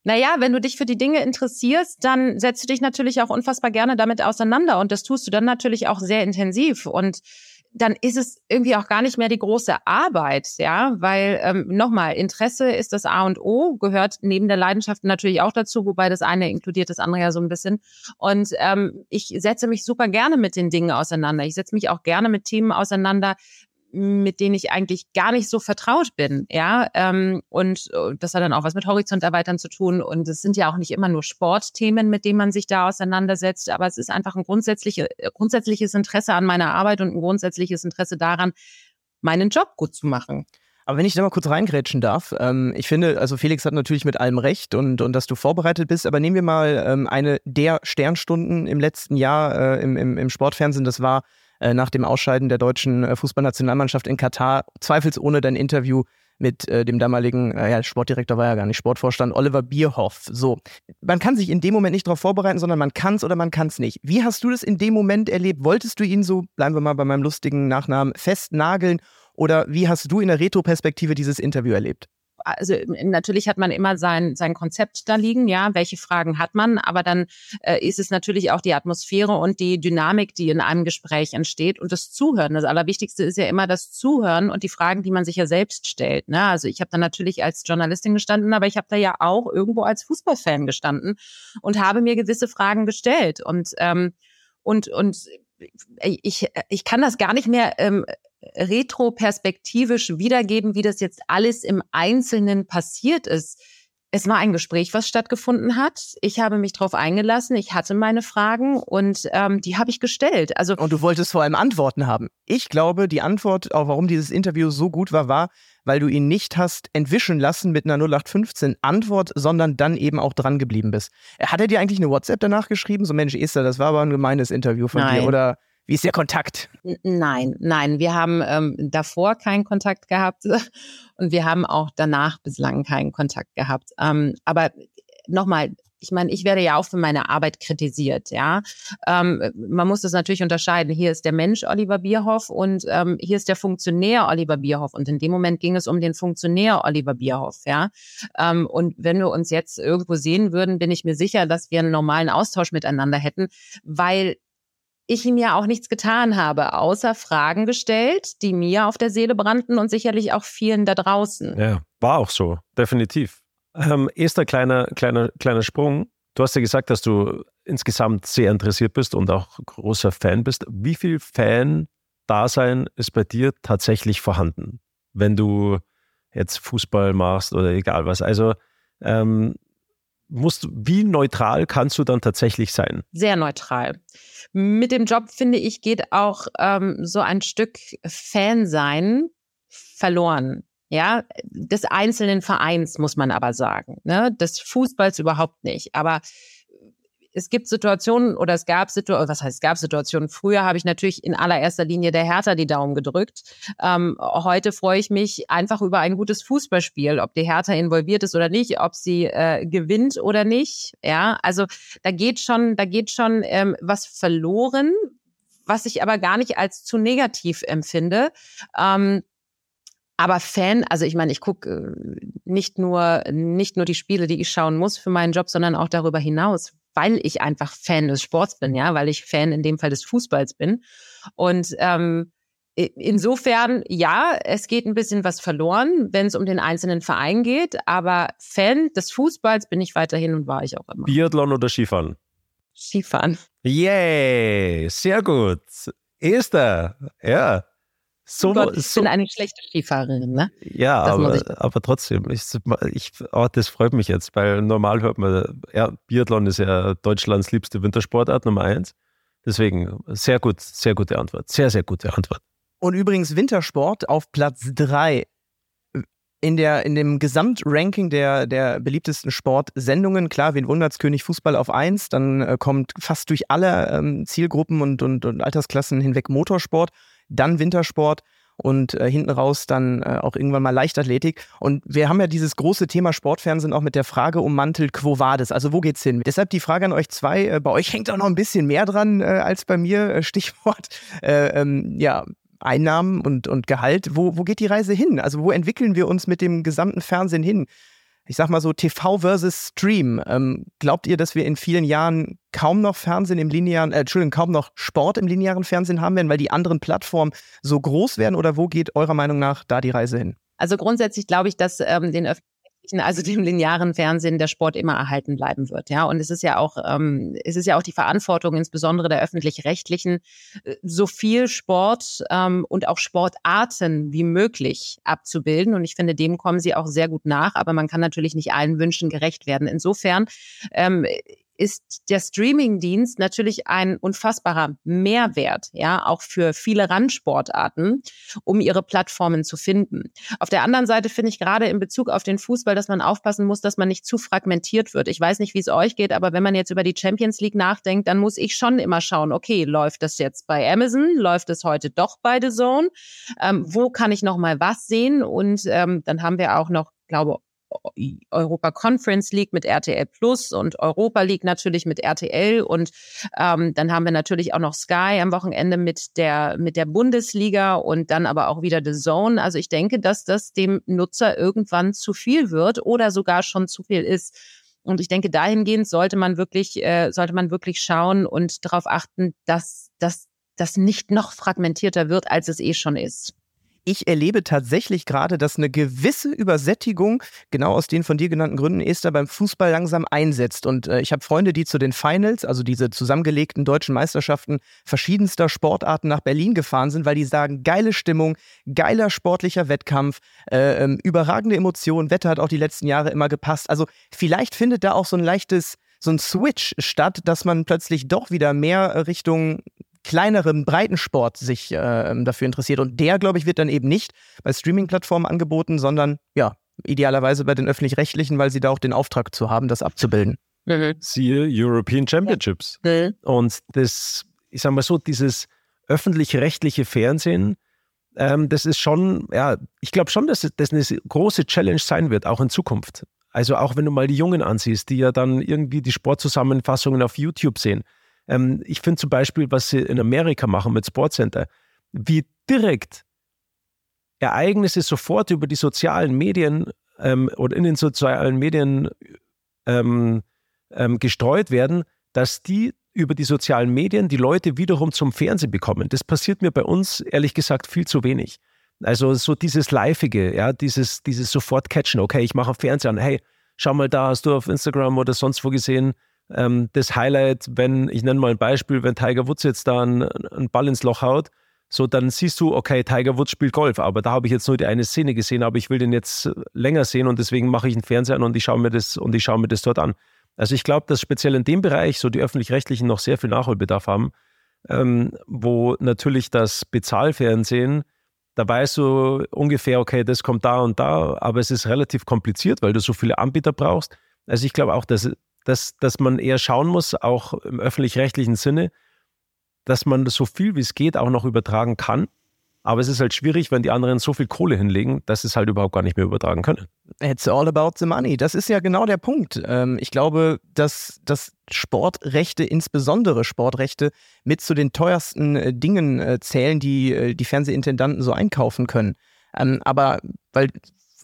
S3: Naja, wenn du dich für die Dinge interessierst, dann setzt du dich natürlich auch unfassbar gerne damit auseinander und das tust du dann natürlich auch sehr intensiv und dann ist es irgendwie auch gar nicht mehr die große Arbeit, ja, weil ähm, nochmal, Interesse ist das A und O, gehört neben der Leidenschaft natürlich auch dazu, wobei das eine inkludiert das andere ja so ein bisschen. Und ähm, ich setze mich super gerne mit den Dingen auseinander. Ich setze mich auch gerne mit Themen auseinander, mit denen ich eigentlich gar nicht so vertraut bin, ja. Ähm, und äh, das hat dann auch was mit Horizont erweitern zu tun. Und es sind ja auch nicht immer nur Sportthemen, mit denen man sich da auseinandersetzt, aber es ist einfach ein grundsätzliche, äh, grundsätzliches Interesse an meiner Arbeit und ein grundsätzliches Interesse daran, meinen Job gut zu machen.
S2: Aber wenn ich da mal kurz reingrätschen darf, ähm, ich finde, also Felix hat natürlich mit allem recht und, und dass du vorbereitet bist, aber nehmen wir mal ähm, eine der Sternstunden im letzten Jahr äh, im, im, im Sportfernsehen, das war äh, nach dem Ausscheiden der deutschen äh, Fußballnationalmannschaft in Katar zweifelsohne dein Interview mit äh, dem damaligen, äh, ja, Sportdirektor war ja gar nicht, Sportvorstand Oliver Bierhoff. So, man kann sich in dem Moment nicht darauf vorbereiten, sondern man kann es oder man kann es nicht. Wie hast du das in dem Moment erlebt? Wolltest du ihn so, bleiben wir mal bei meinem lustigen Nachnamen, festnageln? Oder wie hast du in der Retroperspektive dieses Interview erlebt?
S3: Also natürlich hat man immer sein, sein Konzept da liegen, ja, welche Fragen hat man, aber dann äh, ist es natürlich auch die Atmosphäre und die Dynamik, die in einem Gespräch entsteht und das Zuhören. Das Allerwichtigste ist ja immer das Zuhören und die Fragen, die man sich ja selbst stellt. Ne? Also ich habe da natürlich als Journalistin gestanden, aber ich habe da ja auch irgendwo als Fußballfan gestanden und habe mir gewisse Fragen gestellt und ähm, und und ich, ich kann das gar nicht mehr ähm, retroperspektivisch wiedergeben, wie das jetzt alles im Einzelnen passiert ist. Es war ein Gespräch, was stattgefunden hat. Ich habe mich darauf eingelassen. Ich hatte meine Fragen und ähm, die habe ich gestellt. Also
S2: und du wolltest vor allem Antworten haben. Ich glaube, die Antwort, auch warum dieses Interview so gut war, war, weil du ihn nicht hast entwischen lassen mit einer 0815 Antwort, sondern dann eben auch dran geblieben bist. Hat er dir eigentlich eine WhatsApp danach geschrieben? So Mensch, Esther, das war aber ein gemeines Interview von
S3: Nein.
S2: dir oder? Wie ist der Kontakt?
S3: Nein, nein, wir haben ähm, davor keinen Kontakt gehabt (laughs) und wir haben auch danach bislang keinen Kontakt gehabt. Ähm, aber nochmal, ich meine, ich werde ja auch für meine Arbeit kritisiert, ja. Ähm, man muss das natürlich unterscheiden. Hier ist der Mensch Oliver Bierhoff und ähm, hier ist der Funktionär Oliver Bierhoff. Und in dem Moment ging es um den Funktionär Oliver Bierhoff, ja. Ähm, und wenn wir uns jetzt irgendwo sehen würden, bin ich mir sicher, dass wir einen normalen Austausch miteinander hätten, weil ich ihm ja auch nichts getan habe, außer Fragen gestellt, die mir auf der Seele brannten und sicherlich auch vielen da draußen.
S4: Ja, war auch so, definitiv. Ähm, erster kleiner, kleiner, kleiner Sprung. Du hast ja gesagt, dass du insgesamt sehr interessiert bist und auch großer Fan bist. Wie viel Fan-Dasein ist bei dir tatsächlich vorhanden, wenn du jetzt Fußball machst oder egal was? Also ähm, musst, wie neutral kannst du dann tatsächlich sein?
S3: Sehr neutral. Mit dem Job, finde ich, geht auch ähm, so ein Stück Fan sein verloren. Ja, des einzelnen Vereins muss man aber sagen, ne? des Fußballs überhaupt nicht. Aber es gibt Situationen oder es gab Situationen, was heißt es gab Situationen? Früher habe ich natürlich in allererster Linie der Hertha die Daumen gedrückt. Ähm, heute freue ich mich einfach über ein gutes Fußballspiel, ob die Hertha involviert ist oder nicht, ob sie äh, gewinnt oder nicht. Ja, also da geht schon, da geht schon ähm, was verloren, was ich aber gar nicht als zu negativ empfinde. Ähm, aber Fan, also ich meine, ich gucke äh, nicht nur, nicht nur die Spiele, die ich schauen muss für meinen Job, sondern auch darüber hinaus, weil ich einfach Fan des Sports bin, ja, weil ich Fan in dem Fall des Fußballs bin. Und ähm, insofern, ja, es geht ein bisschen was verloren, wenn es um den einzelnen Verein geht, aber Fan des Fußballs bin ich weiterhin und war ich auch immer.
S4: Biathlon oder Skifahren?
S3: Skifahren.
S4: Yay, sehr gut. Esther, ja.
S3: So, oh Gott, ich so, bin eine schlechte Skifahrerin, ne?
S4: Ja, aber, aber trotzdem, ich, ich, oh, das freut mich jetzt, weil normal hört man, ja, Biathlon ist ja Deutschlands liebste Wintersportart Nummer eins. Deswegen sehr gut, sehr gute Antwort. Sehr, sehr gute Antwort.
S2: Und übrigens Wintersport auf Platz drei in, der, in dem Gesamtranking der, der beliebtesten Sportsendungen, klar, wen wundert's, König Fußball auf eins, dann äh, kommt fast durch alle ähm, Zielgruppen und, und, und Altersklassen hinweg Motorsport dann Wintersport und äh, hinten raus dann äh, auch irgendwann mal Leichtathletik. Und wir haben ja dieses große Thema Sportfernsehen auch mit der Frage ummantelt, quo vadis? Also wo geht's hin? Deshalb die Frage an euch zwei. Äh, bei euch hängt auch noch ein bisschen mehr dran äh, als bei mir. Äh, Stichwort, äh, ähm, ja, Einnahmen und, und Gehalt. Wo, wo geht die Reise hin? Also wo entwickeln wir uns mit dem gesamten Fernsehen hin? Ich sag mal so TV versus Stream. Ähm, glaubt ihr, dass wir in vielen Jahren kaum noch Fernsehen im linearen, äh, Entschuldigung, kaum noch Sport im linearen Fernsehen haben werden, weil die anderen Plattformen so groß werden? Oder wo geht eurer Meinung nach da die Reise hin?
S3: Also grundsätzlich glaube ich, dass ähm, den öffentlichen also dem linearen Fernsehen, der Sport immer erhalten bleiben wird. Ja, und es ist ja auch, ähm, es ist ja auch die Verantwortung, insbesondere der öffentlich-rechtlichen, äh, so viel Sport ähm, und auch Sportarten wie möglich abzubilden. Und ich finde, dem kommen sie auch sehr gut nach. Aber man kann natürlich nicht allen Wünschen gerecht werden. Insofern ähm, ist der Streamingdienst natürlich ein unfassbarer Mehrwert, ja, auch für viele Randsportarten, um ihre Plattformen zu finden. Auf der anderen Seite finde ich gerade in Bezug auf den Fußball, dass man aufpassen muss, dass man nicht zu fragmentiert wird. Ich weiß nicht, wie es euch geht, aber wenn man jetzt über die Champions League nachdenkt, dann muss ich schon immer schauen, okay, läuft das jetzt bei Amazon? Läuft es heute doch bei The Zone? Ähm, wo kann ich noch mal was sehen? Und ähm, dann haben wir auch noch glaube Europa Conference League mit RTL Plus und Europa League natürlich mit RTL und ähm, dann haben wir natürlich auch noch Sky am Wochenende mit der mit der Bundesliga und dann aber auch wieder The Zone. Also ich denke, dass das dem Nutzer irgendwann zu viel wird oder sogar schon zu viel ist. Und ich denke, dahingehend sollte man wirklich äh, sollte man wirklich schauen und darauf achten, dass dass das nicht noch fragmentierter wird, als es eh schon ist
S2: ich erlebe tatsächlich gerade, dass eine gewisse Übersättigung, genau aus den von dir genannten Gründen, Esther, beim Fußball langsam einsetzt. Und äh, ich habe Freunde, die zu den Finals, also diese zusammengelegten deutschen Meisterschaften verschiedenster Sportarten nach Berlin gefahren sind, weil die sagen, geile Stimmung, geiler sportlicher Wettkampf, äh, ähm, überragende Emotionen, Wetter hat auch die letzten Jahre immer gepasst. Also vielleicht findet da auch so ein leichtes so ein Switch statt, dass man plötzlich doch wieder mehr Richtung kleineren Breitensport sich äh, dafür interessiert. Und der, glaube ich, wird dann eben nicht bei Streaming-Plattformen angeboten, sondern ja, idealerweise bei den öffentlich-rechtlichen, weil sie da auch den Auftrag zu haben, das abzubilden.
S4: Mhm. Siehe European Championships. Mhm. Und das, ich sage mal so, dieses öffentlich-rechtliche Fernsehen, ähm, das ist schon, ja, ich glaube schon, dass das eine große Challenge sein wird, auch in Zukunft. Also auch wenn du mal die Jungen ansiehst, die ja dann irgendwie die Sportzusammenfassungen auf YouTube sehen. Ähm, ich finde zum Beispiel, was sie in Amerika machen mit Sportcenter, wie direkt Ereignisse sofort über die sozialen Medien ähm, oder in den sozialen Medien ähm, ähm, gestreut werden, dass die über die sozialen Medien die Leute wiederum zum Fernsehen bekommen. Das passiert mir bei uns ehrlich gesagt viel zu wenig. Also so dieses Liveige, ja, dieses, dieses sofort catchen, okay, ich mache Fernseher an, hey, schau mal da, hast du auf Instagram oder sonst wo gesehen, ähm, das Highlight, wenn, ich nenne mal ein Beispiel, wenn Tiger Woods jetzt da einen, einen Ball ins Loch haut, so dann siehst du, okay, Tiger Woods spielt Golf, aber da habe ich jetzt nur die eine Szene gesehen, aber ich will den jetzt länger sehen und deswegen mache ich einen Fernseher an und ich schaue mir das und ich schaue mir das dort an. Also ich glaube, dass speziell in dem Bereich so die öffentlich-rechtlichen noch sehr viel Nachholbedarf haben, ähm, wo natürlich das Bezahlfernsehen, da weißt du ungefähr, okay, das kommt da und da, aber es ist relativ kompliziert, weil du so viele Anbieter brauchst. Also ich glaube auch, dass dass, dass man eher schauen muss, auch im öffentlich-rechtlichen Sinne, dass man so viel wie es geht auch noch übertragen kann. Aber es ist halt schwierig, wenn die anderen so viel Kohle hinlegen, dass sie es halt überhaupt gar nicht mehr übertragen können.
S2: It's all about the money. Das ist ja genau der Punkt. Ähm, ich glaube, dass, dass Sportrechte, insbesondere Sportrechte, mit zu den teuersten äh, Dingen äh, zählen, die äh, die Fernsehintendanten so einkaufen können. Ähm, aber weil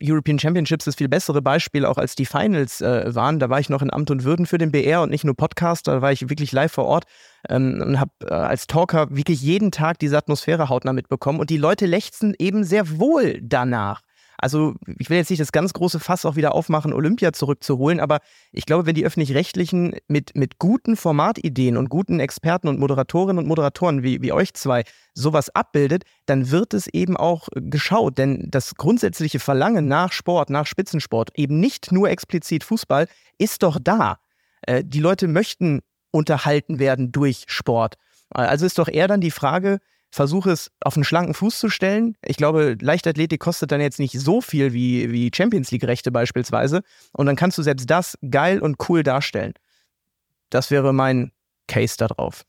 S2: European Championships das viel bessere Beispiel auch als die Finals äh, waren. Da war ich noch in Amt und Würden für den BR und nicht nur Podcast, da war ich wirklich live vor Ort ähm, und habe äh, als Talker wirklich jeden Tag diese Atmosphäre hautnah mitbekommen und die Leute lechzen eben sehr wohl danach. Also ich will jetzt nicht das ganz große Fass auch wieder aufmachen, Olympia zurückzuholen, aber ich glaube, wenn die öffentlich-rechtlichen mit, mit guten Formatideen und guten Experten und Moderatorinnen und Moderatoren wie, wie euch zwei sowas abbildet, dann wird es eben auch geschaut. Denn das grundsätzliche Verlangen nach Sport, nach Spitzensport, eben nicht nur explizit Fußball, ist doch da. Äh, die Leute möchten unterhalten werden durch Sport. Also ist doch eher dann die Frage, versuche es auf einen schlanken Fuß zu stellen. Ich glaube, Leichtathletik kostet dann jetzt nicht so viel wie, wie Champions League-Rechte beispielsweise. Und dann kannst du selbst das geil und cool darstellen. Das wäre mein Case darauf.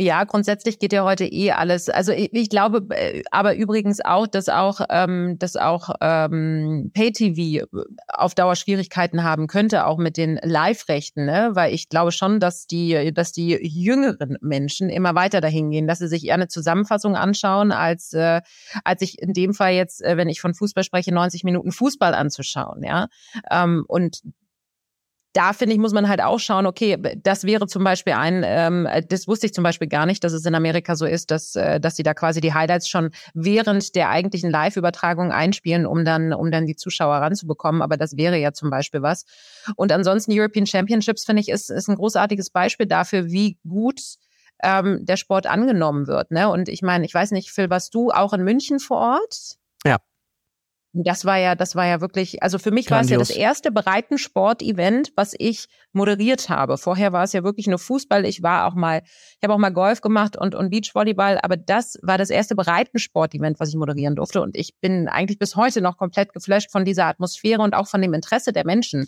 S3: Ja, grundsätzlich geht ja heute eh alles. Also ich, ich glaube äh, aber übrigens auch, dass auch, ähm, dass auch ähm, Pay-TV auf Dauer Schwierigkeiten haben könnte, auch mit den Live-Rechten, ne? weil ich glaube schon, dass die, dass die jüngeren Menschen immer weiter dahin gehen, dass sie sich eher eine Zusammenfassung anschauen, als, äh, als ich in dem Fall jetzt, äh, wenn ich von Fußball spreche, 90 Minuten Fußball anzuschauen. Ja, ähm, und da finde ich, muss man halt auch schauen, okay, das wäre zum Beispiel ein, ähm, das wusste ich zum Beispiel gar nicht, dass es in Amerika so ist, dass, äh, dass sie da quasi die Highlights schon während der eigentlichen Live-Übertragung einspielen, um dann, um dann die Zuschauer ranzubekommen. Aber das wäre ja zum Beispiel was. Und ansonsten European Championships, finde ich, ist, ist ein großartiges Beispiel dafür, wie gut ähm, der Sport angenommen wird. Ne? Und ich meine, ich weiß nicht, Phil, warst du auch in München vor Ort?
S2: Ja.
S3: Das war ja, das war ja wirklich, also für mich Grandios. war es ja das erste Breitensport-Event, was ich moderiert habe. Vorher war es ja wirklich nur Fußball. Ich war auch mal, ich habe auch mal Golf gemacht und, und Beachvolleyball, aber das war das erste Breitensport-Event, was ich moderieren durfte. Und ich bin eigentlich bis heute noch komplett geflasht von dieser Atmosphäre und auch von dem Interesse der Menschen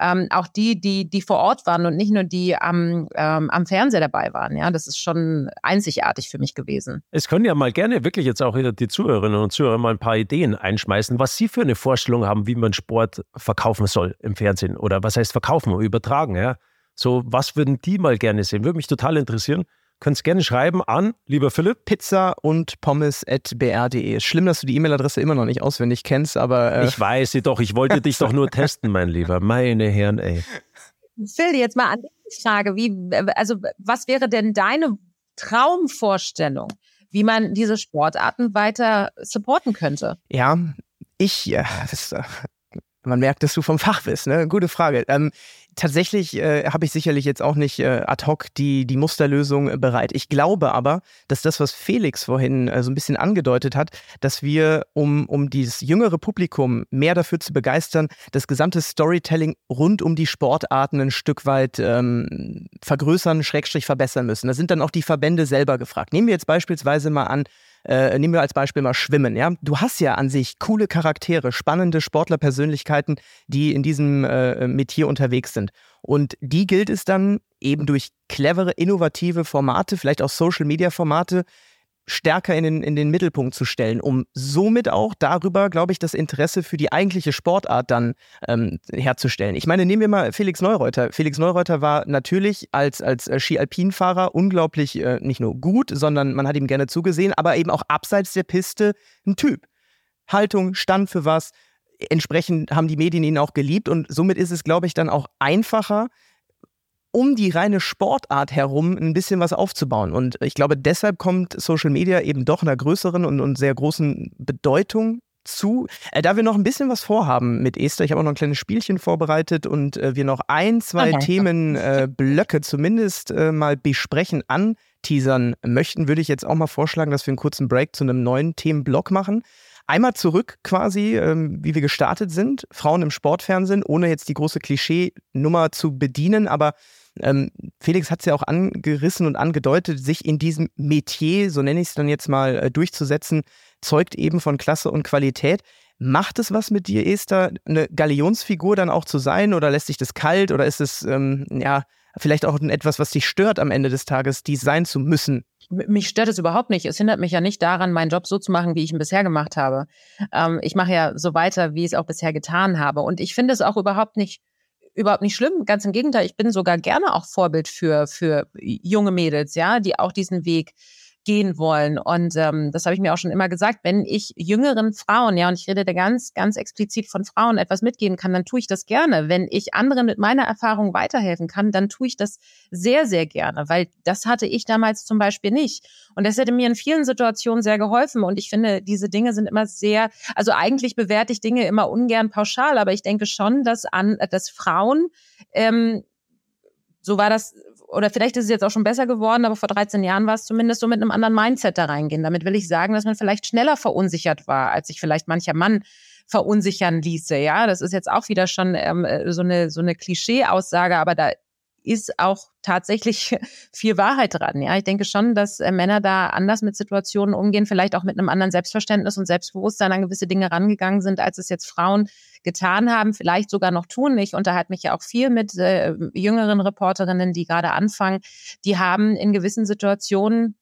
S3: ähm, auch die, die, die vor Ort waren und nicht nur die am, ähm, am Fernseher dabei waren. Ja, das ist schon einzigartig für mich gewesen.
S4: Es können ja mal gerne wirklich jetzt auch die Zuhörerinnen und Zuhörer mal ein paar Ideen einschmeißen, was Sie für eine Vorstellung haben, wie man Sport verkaufen soll im Fernsehen oder was heißt verkaufen, übertragen, ja. So, was würden die mal gerne sehen? Würde mich total interessieren. Könnt es gerne schreiben an, lieber Philipp.
S2: Pizza und pommes at br.de. Schlimm, dass du die E-Mail-Adresse immer noch nicht auswendig kennst, aber.
S4: Äh ich weiß sie doch, ich wollte dich doch nur (laughs) testen, mein Lieber. Meine Herren, ey.
S3: Phil, jetzt mal an die Frage, wie, also was wäre denn deine Traumvorstellung, wie man diese Sportarten weiter supporten könnte?
S2: Ja, ich, ja, das, äh, man merkt, dass du vom Fach bist, ne? Gute Frage. Ähm, tatsächlich äh, habe ich sicherlich jetzt auch nicht äh, ad hoc die, die Musterlösung äh, bereit. Ich glaube aber, dass das, was Felix vorhin äh, so ein bisschen angedeutet hat, dass wir, um, um dieses jüngere Publikum mehr dafür zu begeistern, das gesamte Storytelling rund um die Sportarten ein Stück weit ähm, vergrößern, schrägstrich verbessern müssen. Da sind dann auch die Verbände selber gefragt. Nehmen wir jetzt beispielsweise mal an, äh, nehmen wir als Beispiel mal Schwimmen. Ja? Du hast ja an sich coole Charaktere, spannende Sportlerpersönlichkeiten, die in diesem äh, Metier unterwegs sind. Und die gilt es dann eben durch clevere, innovative Formate, vielleicht auch Social-Media-Formate, stärker in den, in den Mittelpunkt zu stellen, um somit auch darüber, glaube ich, das Interesse für die eigentliche Sportart dann ähm, herzustellen. Ich meine, nehmen wir mal Felix Neureuter. Felix Neureuter war natürlich als, als äh, Ski-Alpin-Fahrer unglaublich äh, nicht nur gut, sondern man hat ihm gerne zugesehen, aber eben auch abseits der Piste ein Typ. Haltung, stand für was. Entsprechend haben die Medien ihn auch geliebt und somit ist es, glaube ich, dann auch einfacher, um die reine Sportart herum ein bisschen was aufzubauen. Und ich glaube, deshalb kommt Social Media eben doch einer größeren und, und sehr großen Bedeutung zu. Äh, da wir noch ein bisschen was vorhaben mit Esther, ich habe auch noch ein kleines Spielchen vorbereitet und äh, wir noch ein, zwei okay. Themenblöcke äh, zumindest äh, mal besprechen, anteasern möchten, würde ich jetzt auch mal vorschlagen, dass wir einen kurzen Break zu einem neuen Themenblock machen. Einmal zurück quasi, ähm, wie wir gestartet sind. Frauen im Sportfernsehen, ohne jetzt die große Klischee-Nummer zu bedienen, aber ähm, Felix hat es ja auch angerissen und angedeutet, sich in diesem Metier, so nenne ich es dann jetzt mal, äh, durchzusetzen, zeugt eben von Klasse und Qualität. Macht es was mit dir, Esther, eine Galionsfigur dann auch zu sein oder lässt sich das kalt oder ist es ähm, ja vielleicht auch etwas, was dich stört am Ende des Tages, dies sein zu müssen?
S3: Mich stört es überhaupt nicht. Es hindert mich ja nicht daran, meinen Job so zu machen, wie ich ihn bisher gemacht habe. Ähm, ich mache ja so weiter, wie ich es auch bisher getan habe. Und ich finde es auch überhaupt nicht überhaupt nicht schlimm. Ganz im Gegenteil, ich bin sogar gerne auch Vorbild für, für junge Mädels, ja, die auch diesen Weg gehen wollen. Und ähm, das habe ich mir auch schon immer gesagt, wenn ich jüngeren Frauen, ja, und ich rede da ganz, ganz explizit von Frauen, etwas mitgeben kann, dann tue ich das gerne. Wenn ich anderen mit meiner Erfahrung weiterhelfen kann, dann tue ich das sehr, sehr gerne, weil das hatte ich damals zum Beispiel nicht. Und das hätte mir in vielen Situationen sehr geholfen. Und ich finde, diese Dinge sind immer sehr, also eigentlich bewerte ich Dinge immer ungern pauschal, aber ich denke schon, dass an, dass Frauen ähm, so war das oder vielleicht ist es jetzt auch schon besser geworden, aber vor 13 Jahren war es zumindest so mit einem anderen Mindset da reingehen. Damit will ich sagen, dass man vielleicht schneller verunsichert war, als sich vielleicht mancher Mann verunsichern ließe. Ja, das ist jetzt auch wieder schon ähm, so eine so eine Klischee-Aussage, aber da ist auch tatsächlich (laughs) viel Wahrheit dran. Ja, ich denke schon, dass äh, Männer da anders mit Situationen umgehen, vielleicht auch mit einem anderen Selbstverständnis und Selbstbewusstsein an gewisse Dinge rangegangen sind, als es jetzt Frauen getan haben, vielleicht sogar noch tun. Ich unterhalte mich ja auch viel mit äh, jüngeren Reporterinnen, die gerade anfangen. Die haben in gewissen Situationen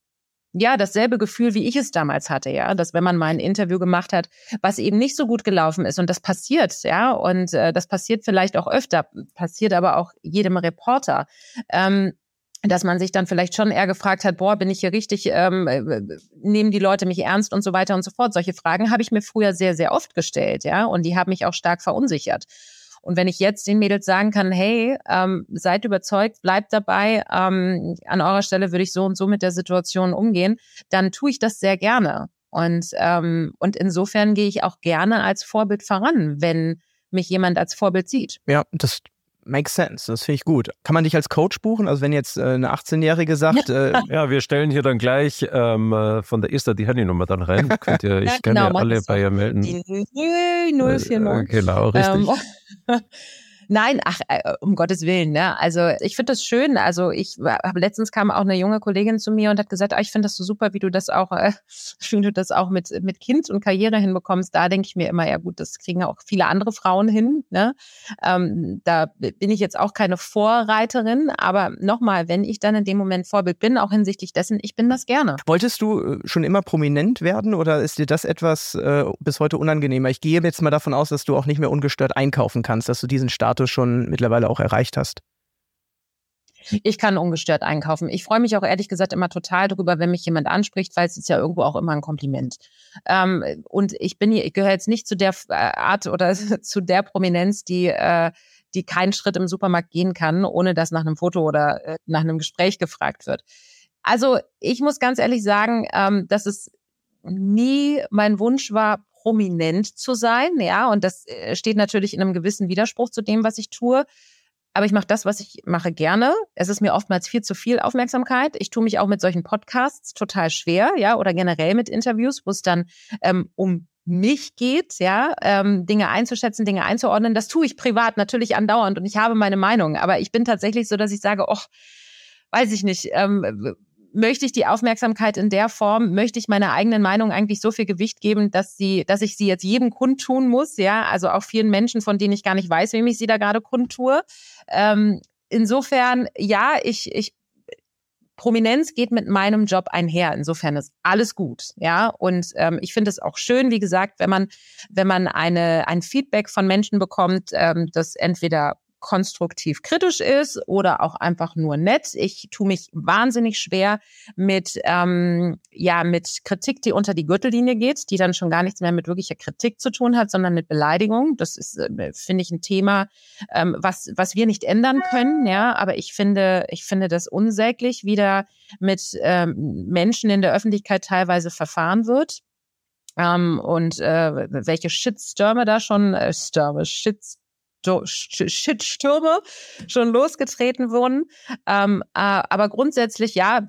S3: ja, dasselbe Gefühl, wie ich es damals hatte, ja, dass wenn man mal ein Interview gemacht hat, was eben nicht so gut gelaufen ist und das passiert, ja, und äh, das passiert vielleicht auch öfter, passiert aber auch jedem Reporter. Ähm, dass man sich dann vielleicht schon eher gefragt hat, boah, bin ich hier richtig, ähm, äh, nehmen die Leute mich ernst und so weiter und so fort. Solche Fragen habe ich mir früher sehr, sehr oft gestellt, ja, und die haben mich auch stark verunsichert. Und wenn ich jetzt den Mädels sagen kann, hey, ähm, seid überzeugt, bleibt dabei, ähm, an eurer Stelle würde ich so und so mit der Situation umgehen, dann tue ich das sehr gerne. Und, ähm, und insofern gehe ich auch gerne als Vorbild voran, wenn mich jemand als Vorbild sieht.
S2: Ja, das makes sense. Das finde ich gut. Kann man dich als Coach buchen? Also wenn jetzt äh, eine 18-Jährige sagt, äh, (laughs)
S4: ja, wir stellen hier dann gleich ähm, äh, von der Esther die Handynummer dann rein. Könnt ihr, (laughs) ich ja, kann genau, ja alle bei ihr melden. Die 049. Äh, genau, richtig.
S3: Ähm, (laughs) Nein, ach, äh, um Gottes Willen, ne? Also ich finde das schön. Also ich habe letztens kam auch eine junge Kollegin zu mir und hat gesagt, ah, ich finde das so super, wie du das auch, äh, (laughs) wie du das auch mit, mit Kind und Karriere hinbekommst. Da denke ich mir immer, ja gut, das kriegen auch viele andere Frauen hin. Ne? Ähm, da bin ich jetzt auch keine Vorreiterin, aber nochmal, wenn ich dann in dem Moment Vorbild bin, auch hinsichtlich dessen, ich bin das gerne.
S2: Wolltest du äh, schon immer prominent werden oder ist dir das etwas äh, bis heute unangenehmer? Ich gehe jetzt mal davon aus, dass du auch nicht mehr ungestört einkaufen kannst, dass du diesen Start Status schon mittlerweile auch erreicht hast?
S3: Ich kann ungestört einkaufen. Ich freue mich auch ehrlich gesagt immer total darüber, wenn mich jemand anspricht, weil es ist ja irgendwo auch immer ein Kompliment. Ähm, und ich bin hier, ich gehöre jetzt nicht zu der äh, Art oder (laughs) zu der Prominenz, die äh, die keinen Schritt im Supermarkt gehen kann, ohne dass nach einem Foto oder äh, nach einem Gespräch gefragt wird. Also ich muss ganz ehrlich sagen, ähm, dass es nie mein Wunsch war, prominent zu sein, ja, und das äh, steht natürlich in einem gewissen Widerspruch zu dem, was ich tue. Aber ich mache das, was ich mache, gerne. Es ist mir oftmals viel zu viel Aufmerksamkeit. Ich tue mich auch mit solchen Podcasts total schwer, ja, oder generell mit Interviews, wo es dann ähm, um mich geht, ja, ähm, Dinge einzuschätzen, Dinge einzuordnen. Das tue ich privat natürlich andauernd und ich habe meine Meinung. Aber ich bin tatsächlich so, dass ich sage, oh, weiß ich nicht, ähm, möchte ich die Aufmerksamkeit in der Form, möchte ich meiner eigenen Meinung eigentlich so viel Gewicht geben, dass sie, dass ich sie jetzt jedem kundtun muss, ja, also auch vielen Menschen, von denen ich gar nicht weiß, wem ich sie da gerade kundtue. Ähm, insofern, ja, ich, ich Prominenz geht mit meinem Job einher. Insofern ist alles gut, ja. Und ähm, ich finde es auch schön, wie gesagt, wenn man wenn man eine ein Feedback von Menschen bekommt, ähm, das entweder konstruktiv kritisch ist oder auch einfach nur nett. Ich tue mich wahnsinnig schwer mit, ähm, ja, mit Kritik, die unter die Gürtellinie geht, die dann schon gar nichts mehr mit wirklicher Kritik zu tun hat, sondern mit Beleidigung. Das ist, äh, finde ich, ein Thema, ähm, was, was wir nicht ändern können, ja, aber ich finde, ich finde das unsäglich, wie da mit ähm, Menschen in der Öffentlichkeit teilweise verfahren wird. Ähm, und äh, welche Shitstürme da schon, äh, Stürme, Shits Shitstürme schon losgetreten wurden. Ähm, äh, aber grundsätzlich, ja,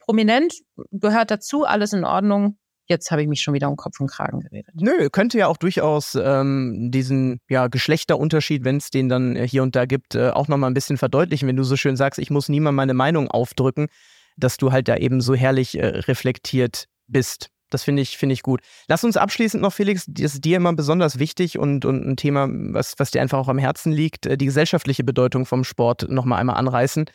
S3: prominent gehört dazu, alles in Ordnung. Jetzt habe ich mich schon wieder um Kopf und Kragen geredet.
S2: Nö, könnte ja auch durchaus ähm, diesen ja, Geschlechterunterschied, wenn es den dann hier und da gibt, äh, auch nochmal ein bisschen verdeutlichen, wenn du so schön sagst, ich muss niemand meine Meinung aufdrücken, dass du halt da eben so herrlich äh, reflektiert bist. Das finde ich, finde ich gut. Lass uns abschließend noch, Felix, das ist dir immer besonders wichtig und, und ein Thema, was, was dir einfach auch am Herzen liegt, äh, die gesellschaftliche Bedeutung vom Sport nochmal einmal anreißen.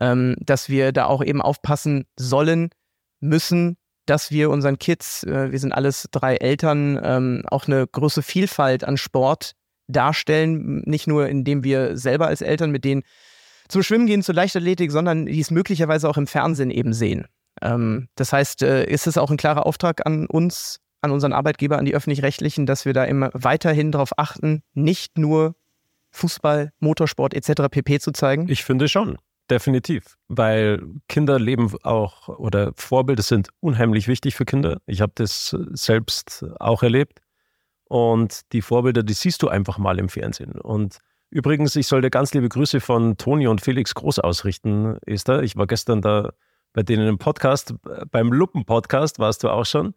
S2: Ähm, dass wir da auch eben aufpassen sollen, müssen, dass wir unseren Kids, äh, wir sind alles drei Eltern, ähm, auch eine große Vielfalt an Sport darstellen. Nicht nur, indem wir selber als Eltern mit denen zum Schwimmen gehen, zur Leichtathletik, sondern die es möglicherweise auch im Fernsehen eben sehen. Ähm, das heißt, äh, ist es auch ein klarer Auftrag an uns, an unseren Arbeitgeber, an die öffentlich-rechtlichen, dass wir da immer weiterhin darauf achten, nicht nur Fußball, Motorsport etc. pp. zu zeigen?
S4: Ich finde schon. Definitiv, weil Kinder leben auch oder Vorbilder sind unheimlich wichtig für Kinder. Ich habe das selbst auch erlebt. Und die Vorbilder, die siehst du einfach mal im Fernsehen. Und übrigens, ich soll dir ganz liebe Grüße von Toni und Felix Groß ausrichten, Esther. Ich war gestern da bei denen im Podcast, beim Luppen-Podcast warst du auch schon.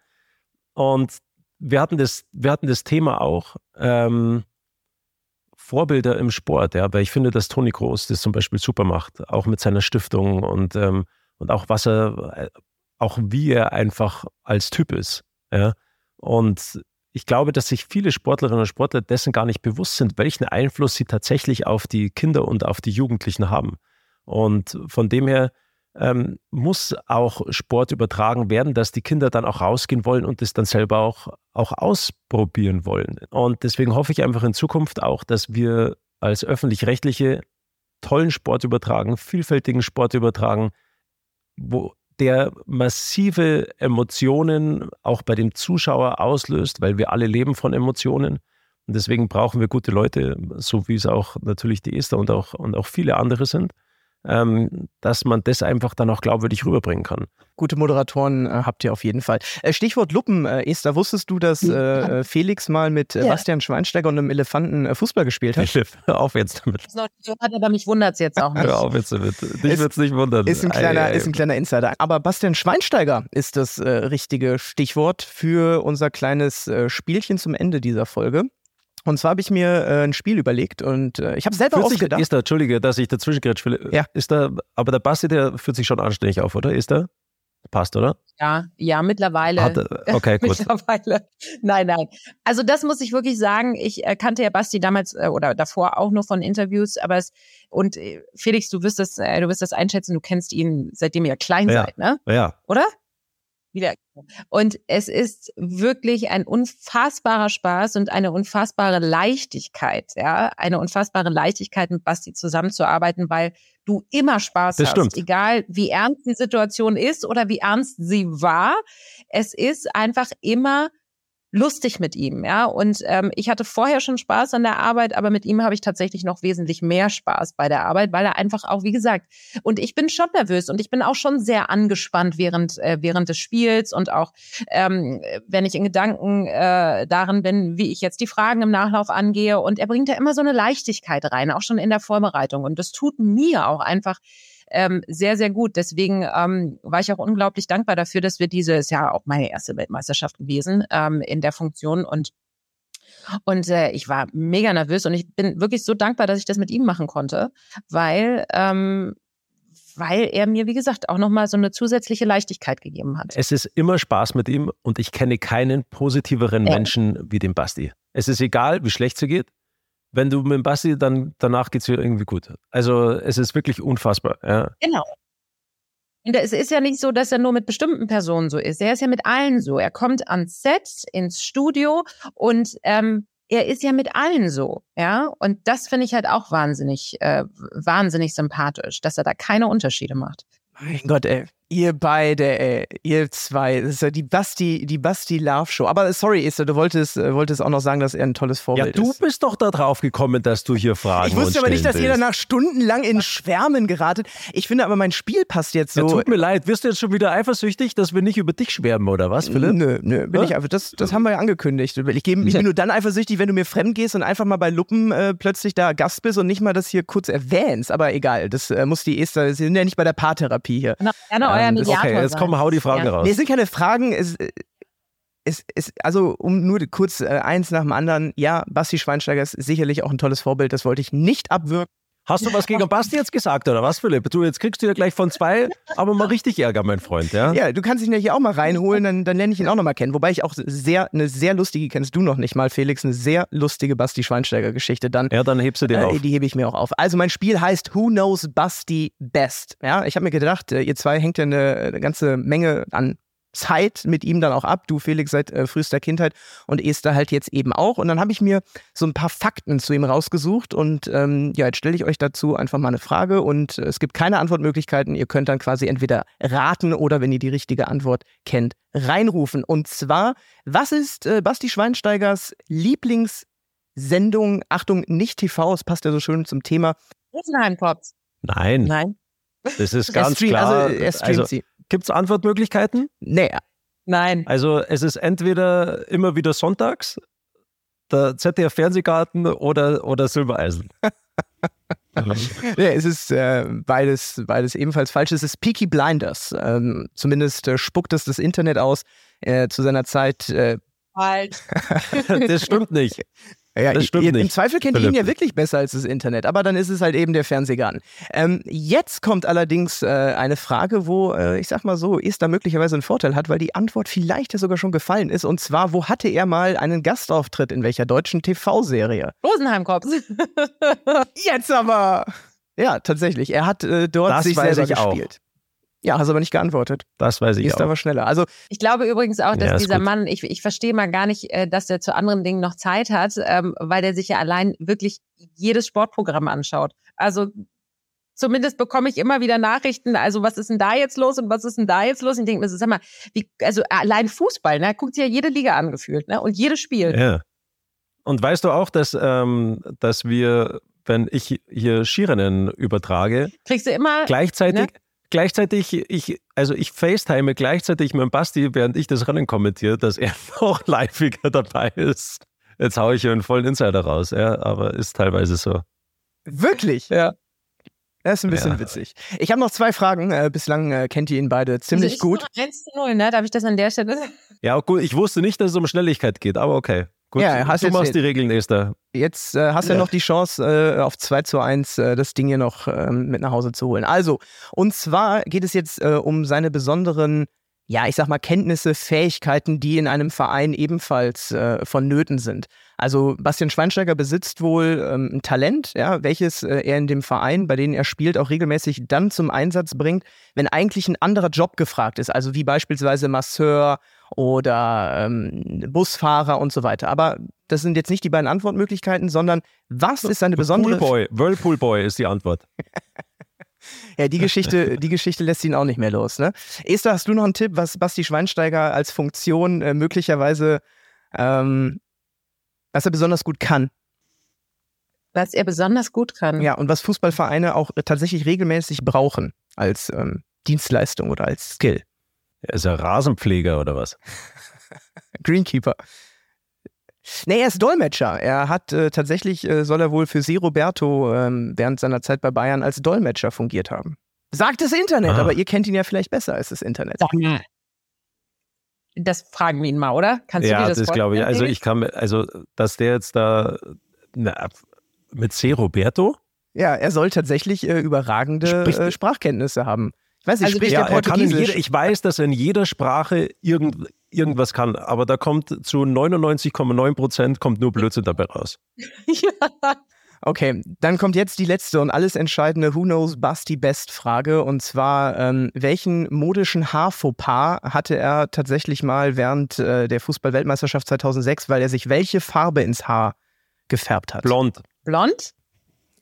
S4: Und wir hatten das, wir hatten das Thema auch. Ähm, Vorbilder im Sport, ja, weil ich finde, dass Toni Groß das zum Beispiel super macht, auch mit seiner Stiftung und, ähm, und auch was er, äh, auch wie er einfach als Typ ist, ja. Und ich glaube, dass sich viele Sportlerinnen und Sportler dessen gar nicht bewusst sind, welchen Einfluss sie tatsächlich auf die Kinder und auf die Jugendlichen haben. Und von dem her ähm, muss auch Sport übertragen werden, dass die Kinder dann auch rausgehen wollen und das dann selber auch, auch ausprobieren wollen. Und deswegen hoffe ich einfach in Zukunft auch, dass wir als öffentlich-rechtliche tollen Sport übertragen, vielfältigen Sport übertragen, wo der massive Emotionen auch bei dem Zuschauer auslöst, weil wir alle leben von Emotionen. Und deswegen brauchen wir gute Leute, so wie es auch natürlich die Esther und auch, und auch viele andere sind dass man das einfach dann auch glaubwürdig rüberbringen kann.
S2: Gute Moderatoren äh, habt ihr auf jeden Fall. Äh, Stichwort Luppen, äh, Esther, wusstest du, dass äh, Felix mal mit äh, ja. Bastian Schweinsteiger und einem Elefanten äh, Fußball gespielt hat?
S4: Hör (laughs) auf jetzt damit.
S3: Das hat, aber mich wundert es jetzt auch nicht.
S4: Hör auf jetzt damit. Dich wird es nicht wundern.
S2: Ist ein, kleiner, ist ein kleiner Insider. Aber Bastian Schweinsteiger ist das richtige Stichwort für unser kleines Spielchen zum Ende dieser Folge. Und zwar habe ich mir äh, ein Spiel überlegt und äh, ich habe selber
S4: fühlt
S2: oft gedacht.
S4: Ist da, Entschuldige, dass ich dazwischen will. Ja. Ist da, aber der Basti, der fühlt sich schon anständig auf, oder? Ist der? Passt, oder?
S3: Ja, ja, mittlerweile. Hat,
S4: okay, (laughs) gut.
S3: mittlerweile. Nein, nein. Also das muss ich wirklich sagen. Ich äh, kannte ja Basti damals äh, oder davor auch nur von Interviews, aber es und äh, Felix, du wirst das, äh, du wirst das einschätzen. Du kennst ihn seitdem ihr klein
S4: ja.
S3: seid, ne?
S4: Ja.
S3: Oder? Wieder. Und es ist wirklich ein unfassbarer Spaß und eine unfassbare Leichtigkeit, ja, eine unfassbare Leichtigkeit mit Basti zusammenzuarbeiten, weil du immer Spaß
S4: das
S3: hast,
S4: stimmt.
S3: egal wie ernst die Situation ist oder wie ernst sie war. Es ist einfach immer lustig mit ihm, ja. Und ähm, ich hatte vorher schon Spaß an der Arbeit, aber mit ihm habe ich tatsächlich noch wesentlich mehr Spaß bei der Arbeit, weil er einfach auch, wie gesagt, und ich bin schon nervös und ich bin auch schon sehr angespannt während äh, während des Spiels und auch ähm, wenn ich in Gedanken äh, darin bin, wie ich jetzt die Fragen im Nachlauf angehe. Und er bringt da immer so eine Leichtigkeit rein, auch schon in der Vorbereitung. Und das tut mir auch einfach ähm, sehr, sehr gut. Deswegen ähm, war ich auch unglaublich dankbar dafür, dass wir diese, ist ja auch meine erste Weltmeisterschaft gewesen, ähm, in der Funktion und und äh, ich war mega nervös und ich bin wirklich so dankbar, dass ich das mit ihm machen konnte, weil ähm, weil er mir, wie gesagt, auch nochmal so eine zusätzliche Leichtigkeit gegeben hat.
S4: Es ist immer Spaß mit ihm und ich kenne keinen positiveren ja. Menschen wie den Basti. Es ist egal, wie schlecht es geht wenn du mit dem Basti, dann danach geht es dir irgendwie gut. Also es ist wirklich unfassbar. Ja.
S3: Genau. Und es ist ja nicht so, dass er nur mit bestimmten Personen so ist. Er ist ja mit allen so. Er kommt ans Set, ins Studio und ähm, er ist ja mit allen so, ja. Und das finde ich halt auch wahnsinnig, äh, wahnsinnig sympathisch, dass er da keine Unterschiede macht.
S2: Mein Gott, ey. Ihr beide, ey, ihr zwei, das ist ja die Basti, die Basti Love Show. Aber sorry, Esther, du wolltest, äh, wolltest auch noch sagen, dass er ein tolles Vorbild ist.
S4: Ja, du
S2: ist.
S4: bist doch da drauf gekommen, dass du hier Fragen
S2: Ich wusste aber nicht, dass
S4: ihr
S2: danach stundenlang in Schwärmen geratet. Ich finde aber, mein Spiel passt jetzt so.
S4: Ja, tut mir leid, wirst du jetzt schon wieder eifersüchtig, dass wir nicht über dich schwärmen, oder was, Philipp?
S2: Nö, nö, bin ja? ich einfach. Das, das haben wir ja angekündigt. Ich, geb, ich bin nur dann eifersüchtig, wenn du mir fremd gehst und einfach mal bei Luppen äh, plötzlich da Gast bist und nicht mal das hier kurz erwähnst. Aber egal, das äh, muss die Esther, sie sind ja nicht bei der Paartherapie hier.
S3: Genau, gerne euer ähm, Mediator
S4: Okay, jetzt komm, hau die Fragen ja. raus.
S2: Nee, es sind keine Fragen. Es, es, es, also, um nur kurz äh, eins nach dem anderen. Ja, Basti Schweinsteiger ist sicherlich auch ein tolles Vorbild. Das wollte ich nicht abwirken.
S4: Hast du was gegen Basti jetzt gesagt, oder was, Philipp? Du, jetzt kriegst du ja gleich von zwei, aber mal richtig Ärger, mein Freund, ja?
S2: Ja, du kannst ihn ja hier auch mal reinholen, dann, dann lerne ich ihn auch noch mal kennen. Wobei ich auch sehr, eine sehr lustige, kennst du noch nicht mal, Felix, eine sehr lustige Basti Schweinsteiger-Geschichte dann.
S4: Ja, dann hebst du dir äh, auf.
S2: Die hebe ich mir auch auf. Also mein Spiel heißt Who Knows Basti Best? Ja, ich habe mir gedacht, äh, ihr zwei hängt ja eine, eine ganze Menge an Zeit mit ihm dann auch ab. Du, Felix, seit äh, frühester Kindheit und Esther halt jetzt eben auch. Und dann habe ich mir so ein paar Fakten zu ihm rausgesucht und ähm, ja, jetzt stelle ich euch dazu einfach mal eine Frage und äh, es gibt keine Antwortmöglichkeiten. Ihr könnt dann quasi entweder raten oder, wenn ihr die richtige Antwort kennt, reinrufen. Und zwar, was ist äh, Basti Schweinsteigers Lieblingssendung? Achtung, nicht TV, es passt ja so schön zum Thema.
S3: Rosenheim Pops.
S4: Nein.
S3: Nein.
S4: Das ist
S2: Er (laughs)
S4: ganz
S2: streamt,
S4: klar.
S2: also er streamt
S4: Also,
S2: sie.
S4: Gibt es Antwortmöglichkeiten?
S2: Nee,
S3: Nein.
S4: Also es ist entweder immer wieder sonntags, der ZDF Fernsehgarten oder, oder Silbereisen. (laughs)
S2: nee es ist äh, beides, beides ebenfalls falsch. Es ist Peaky Blinders. Ähm, zumindest äh, spuckt es das Internet aus. Äh, zu seiner Zeit äh,
S3: Falsch. (laughs)
S4: das stimmt nicht.
S2: Ja,
S4: Das stimmt
S2: ihr, Im
S4: nicht,
S2: Zweifel kennt ihr ihn ja wirklich besser als das Internet, aber dann ist es halt eben der Fernsehgarten. Ähm, jetzt kommt allerdings äh, eine Frage, wo äh, ich sag mal so, Esther möglicherweise einen Vorteil hat, weil die Antwort vielleicht ja sogar schon gefallen ist. Und zwar, wo hatte er mal einen Gastauftritt in welcher deutschen TV-Serie?
S3: Rosenheim Cops.
S2: Jetzt aber! Ja, tatsächlich. Er hat äh, dort
S4: Das
S2: sich selber gespielt. Ja, hast aber nicht geantwortet.
S4: Das weiß ich auch.
S2: war schneller. Also,
S3: Ich glaube übrigens auch, dass
S4: Ja, ist
S3: dieser
S4: gut.
S3: Mann, ich, ich verstehe mal gar nicht, äh, dass er zu anderen Dingen noch Zeit hat, ähm, weil der sich ja allein wirklich jedes Sportprogramm anschaut. Also zumindest bekomme ich immer wieder Nachrichten, also was ist denn da jetzt los und was ist denn da jetzt los? Und ich denke mir, so, sag mal, wie, also allein Fußball, ne, guckt sich ja jede Liga angefühlt, ne? Und jedes Spiel.
S4: Ja. Und weißt du auch, dass, ähm, dass wir, wenn ich hier Skirennen übertrage,
S3: Kriegst du immer,
S4: gleichzeitig,
S3: Ne?
S4: Gleichzeitig, ich, also ich FaceTime gleichzeitig mit Basti, während ich das Rennen kommentiere, dass er (laughs) noch liveiger dabei ist. Jetzt haue ich hier einen vollen Insider raus, ja, aber ist teilweise so.
S2: wirklich?
S4: Ja.
S2: Das ist ein bisschen
S4: Ja.
S2: witzig. Ich habe noch zwei Fragen. Äh, bislang äh, kennt ihr ihn beide ziemlich
S3: also
S2: gut.
S3: ist nur 1 zu 0, ne? Darf ich das an der Stelle?
S4: Ja, gut, ich wusste nicht, dass es um Schnelligkeit geht, aber okay. Gut,
S2: Ja, hast
S4: du
S2: jetzt-
S4: machst die Regeln, Esther.
S2: Jetzt äh, hast du ja
S4: Ja.
S2: noch die Chance, äh, auf 2 zu 1 äh, das Ding hier noch ähm, mit nach Hause zu holen. Also, und zwar geht es jetzt äh, um seine besonderen, ja, ich sag mal, Kenntnisse, Fähigkeiten, die in einem Verein ebenfalls äh, vonnöten sind. Also, Bastian Schweinsteiger besitzt wohl ähm, ein Talent, ja, welches äh, er in dem Verein, bei dem er spielt, auch regelmäßig dann zum Einsatz bringt, wenn eigentlich ein anderer Job gefragt ist. Also, wie beispielsweise Masseur oder ähm, Busfahrer und so weiter. Aber das sind jetzt nicht die beiden Antwortmöglichkeiten, sondern was ist seine besondere...
S4: Poolboy, Whirlpool Boy ist die Antwort. (laughs)
S2: Ja, die Geschichte, (laughs) die Geschichte lässt ihn auch nicht mehr los. Ne? Esther, hast du noch einen Tipp, was Basti Schweinsteiger als Funktion äh, möglicherweise, ähm, was er besonders gut kann?
S3: Was er besonders gut kann.
S2: Ja, und was Fußballvereine auch äh, tatsächlich regelmäßig brauchen als ähm, Dienstleistung oder als Skill.
S4: Er ist ja Rasenpfleger oder was? (laughs)
S2: Greenkeeper. Nee, er ist Dolmetscher. Er hat äh, tatsächlich, äh, soll er wohl für Sie Roberto ähm, während seiner Zeit bei Bayern als Dolmetscher fungiert haben. Sagt das Internet,
S4: Ah.
S2: aber ihr kennt ihn ja vielleicht besser als das Internet.
S3: Das fragen wir ihn mal, oder? Kannst du
S4: ja,
S3: dir
S4: das,
S3: das,
S4: glaube ich. Also ich kann also dass der jetzt da na, mit C. Roberto?
S2: Ja, er soll tatsächlich äh, überragende
S4: Spricht-
S2: äh, Sprachkenntnisse haben. Ich weiß nicht,
S3: Also
S2: spricht
S3: Ja,
S2: er
S4: kann in jeder, ich weiß, dass er in jeder Sprache irgend, irgendwas kann, aber da kommt zu 99,9 Prozent kommt nur Blödsinn dabei raus. (laughs)
S3: ja.
S2: Okay, dann kommt jetzt die letzte und alles entscheidende Who Knows Basti Best Frage und zwar, ähm, welchen modischen Haarfauxpas hatte er tatsächlich mal während äh, der Fußball-Weltmeisterschaft 2006, weil er sich welche Farbe ins Haar gefärbt hat?
S4: Blond.
S3: Blond?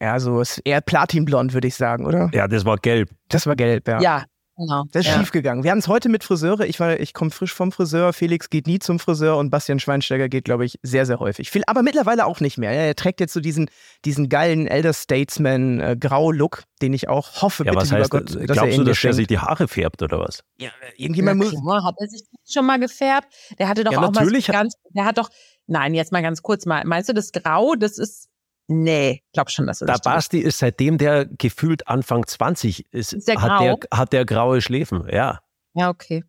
S2: Ja, so ist eher Platinblond, würde ich sagen, oder?
S4: Ja, das war gelb.
S2: Das war gelb, ja.
S3: Ja, genau.
S2: Das ist
S3: ja.
S2: schiefgegangen. Wir hatten es heute mit Friseure. Ich, war- ich komme frisch vom Friseur. Felix geht nie zum Friseur und Bastian Schweinsteiger geht, glaube ich, sehr, sehr häufig. Viel, aber mittlerweile auch nicht mehr. Er trägt jetzt so diesen, diesen geilen Elder Statesman äh, Grau-Look, den ich auch hoffe,
S4: Ja,
S2: bitte,
S4: was
S2: lieber
S4: heißt,
S2: Gott, dass er
S4: glaubst
S2: ihn
S4: du, dass er sich die Haare färbt oder was?
S2: Ja, irgendjemand muss.
S3: hat er sich schon mal gefärbt? Der hatte doch
S4: Ja,
S3: auch
S4: natürlich
S3: mal ganz, der hat doch, nein, jetzt mal ganz kurz mal, meinst du das Grau, das ist, nee, glaub schon, dass er tut.
S4: Basti ist seitdem der gefühlt Anfang 20 ist,
S3: Ist der
S4: hat, der, hat der graue Schläfen. Ja.
S3: Ja, okay.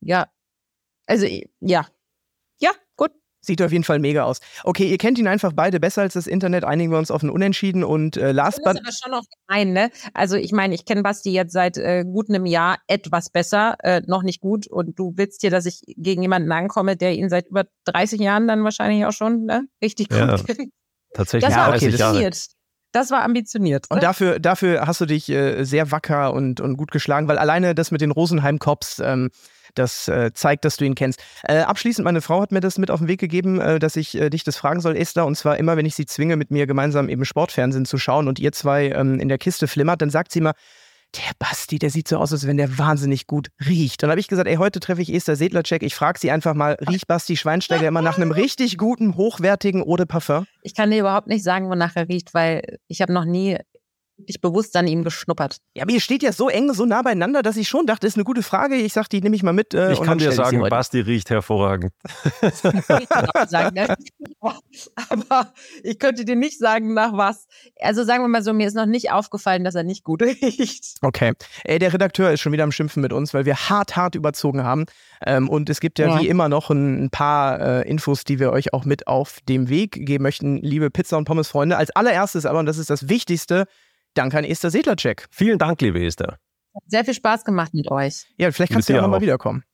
S3: Ja. Also, ja. Ja, gut.
S2: Sieht auf jeden Fall mega aus. Okay, ihr kennt ihn einfach beide besser als das Internet. Einigen wir uns auf ein Unentschieden und äh, last
S3: Das
S2: but
S3: ist aber schon auch gemein, ne? Also ich meine, ich kenne Basti jetzt seit äh, gut einem Jahr etwas besser, äh, noch nicht gut. Und du willst hier, dass ich gegen jemanden ankomme, der ihn seit über 30 Jahren dann wahrscheinlich auch schon ne? richtig gut
S4: Ja. (laughs)
S3: kennt.
S4: Tatsächlich
S3: Das war auch
S4: 30 Jahre.
S3: passiert. Das war ambitioniert.
S2: Und dafür, dafür hast du dich äh, sehr wacker und, und gut geschlagen, weil alleine das mit den Rosenheim-Cops, ähm, das äh, zeigt, dass du ihn kennst. Äh, abschließend, meine Frau hat mir das mit auf den Weg gegeben, äh, dass ich äh, dich das fragen soll, Esther. Und zwar immer, wenn ich sie zwinge, mit mir gemeinsam eben Sportfernsehen zu schauen und ihr zwei ähm, in der Kiste flimmert, dann sagt sie immer, der Basti, der sieht so aus, als wenn der wahnsinnig gut riecht. Dann habe ich gesagt, ey, heute treffe ich Esther Sedlacek. Ich frage sie einfach mal, riecht Basti Schweinsteiger immer nach einem richtig guten, hochwertigen Eau de Parfum?
S3: Ich kann dir überhaupt nicht sagen, wonach er riecht, weil ich habe noch nie wirklich bewusst an ihm geschnuppert.
S2: Ja, aber ihr steht ja so eng, so nah beieinander, dass ich schon dachte, ist eine gute Frage. Ich sag, die nehme ich mal mit. Äh,
S4: ich
S2: und
S4: kann
S2: dann
S4: dir
S2: ich
S4: sagen. Basti riecht hervorragend.
S3: sagen, ne? (laughs) Aber ich könnte dir nicht sagen, nach was. Also sagen wir mal so, mir ist noch nicht aufgefallen, dass er nicht gut riecht.
S2: Okay. Ey, der Redakteur ist schon wieder am Schimpfen mit uns, weil wir hart, hart überzogen haben. Ähm, und es gibt ja,
S3: Ja.
S2: wie immer noch ein, ein paar äh, Infos, die wir euch auch mit auf dem Weg geben möchten, liebe Pizza- und Pommes-Freunde. Als allererstes aber, und das ist das Wichtigste, danke an Esther Sedlacek.
S4: Vielen Dank, liebe Esther.
S3: Hat Sehr viel Spaß gemacht mit euch.
S2: Ja, vielleicht kannst du
S4: Mit
S2: ja auch nochmal wiederkommen.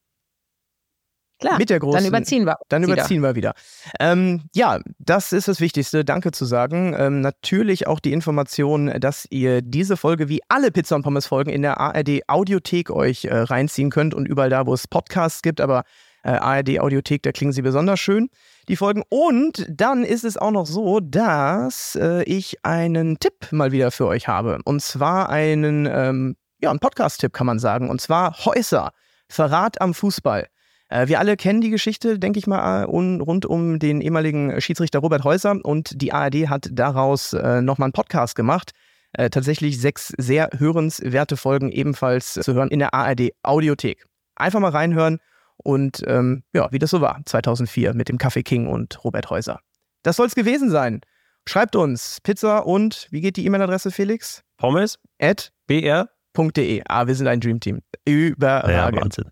S3: Klar.
S2: Mit der großen.
S3: Dann überziehen wir.
S2: Dann
S3: wieder.
S2: überziehen wir wieder. Ähm, ja, das ist das Wichtigste. Danke zu sagen. Ähm, natürlich auch die Information, dass ihr diese Folge wie alle Pizza und Pommes Folgen in der ARD Audiothek euch äh, reinziehen könnt und überall da, wo es Podcasts gibt. Aber äh, ARD Audiothek, da klingen sie besonders schön, die Folgen. Und dann ist es auch noch so, dass äh, ich einen Tipp mal wieder für euch habe. Und zwar einen, ähm, ja, einen Podcast-Tipp kann man sagen. Und zwar Häuser. Verrat am Fußball. Äh, Wir alle kennen die Geschichte, denke ich mal, äh, un- rund um den ehemaligen Schiedsrichter Robert Häuser und die ARD hat daraus äh, nochmal einen Podcast gemacht. Äh, tatsächlich sechs sehr hörenswerte Folgen ebenfalls zu hören in der ARD Audiothek. Einfach mal reinhören und ähm, ja, wie das so war 2004 mit dem Kaffee King und Robert Häuser. Das soll es gewesen sein. Schreibt uns Pizza und wie geht die E-Mail-Adresse, Felix?
S4: Pommes,
S2: At
S4: BR.
S2: .de. Ah, wir sind ein Dreamteam. Überragend.
S4: Wahnsinn.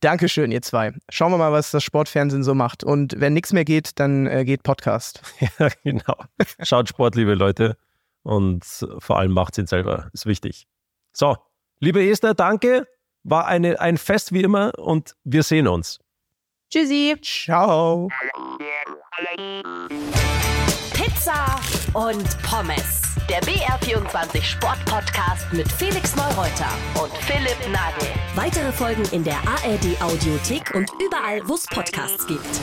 S2: Dankeschön, ihr zwei. Schauen wir mal, was das Sportfernsehen so macht. Und wenn nichts mehr geht, dann äh, geht Podcast. (laughs)
S4: Ja, genau. Schaut Sport, liebe Leute. Und vor allem macht ihn selber. Ist wichtig. So, liebe Esther, danke. War eine, ein Fest wie immer und wir sehen uns.
S3: Tschüssi.
S2: Ciao.
S1: Pizza und Pommes. Der BR24 Sport Podcast mit Felix Neureuter und Philipp Nagel.
S5: Weitere Folgen in der ARD Audiothek und überall, wo es Podcasts gibt.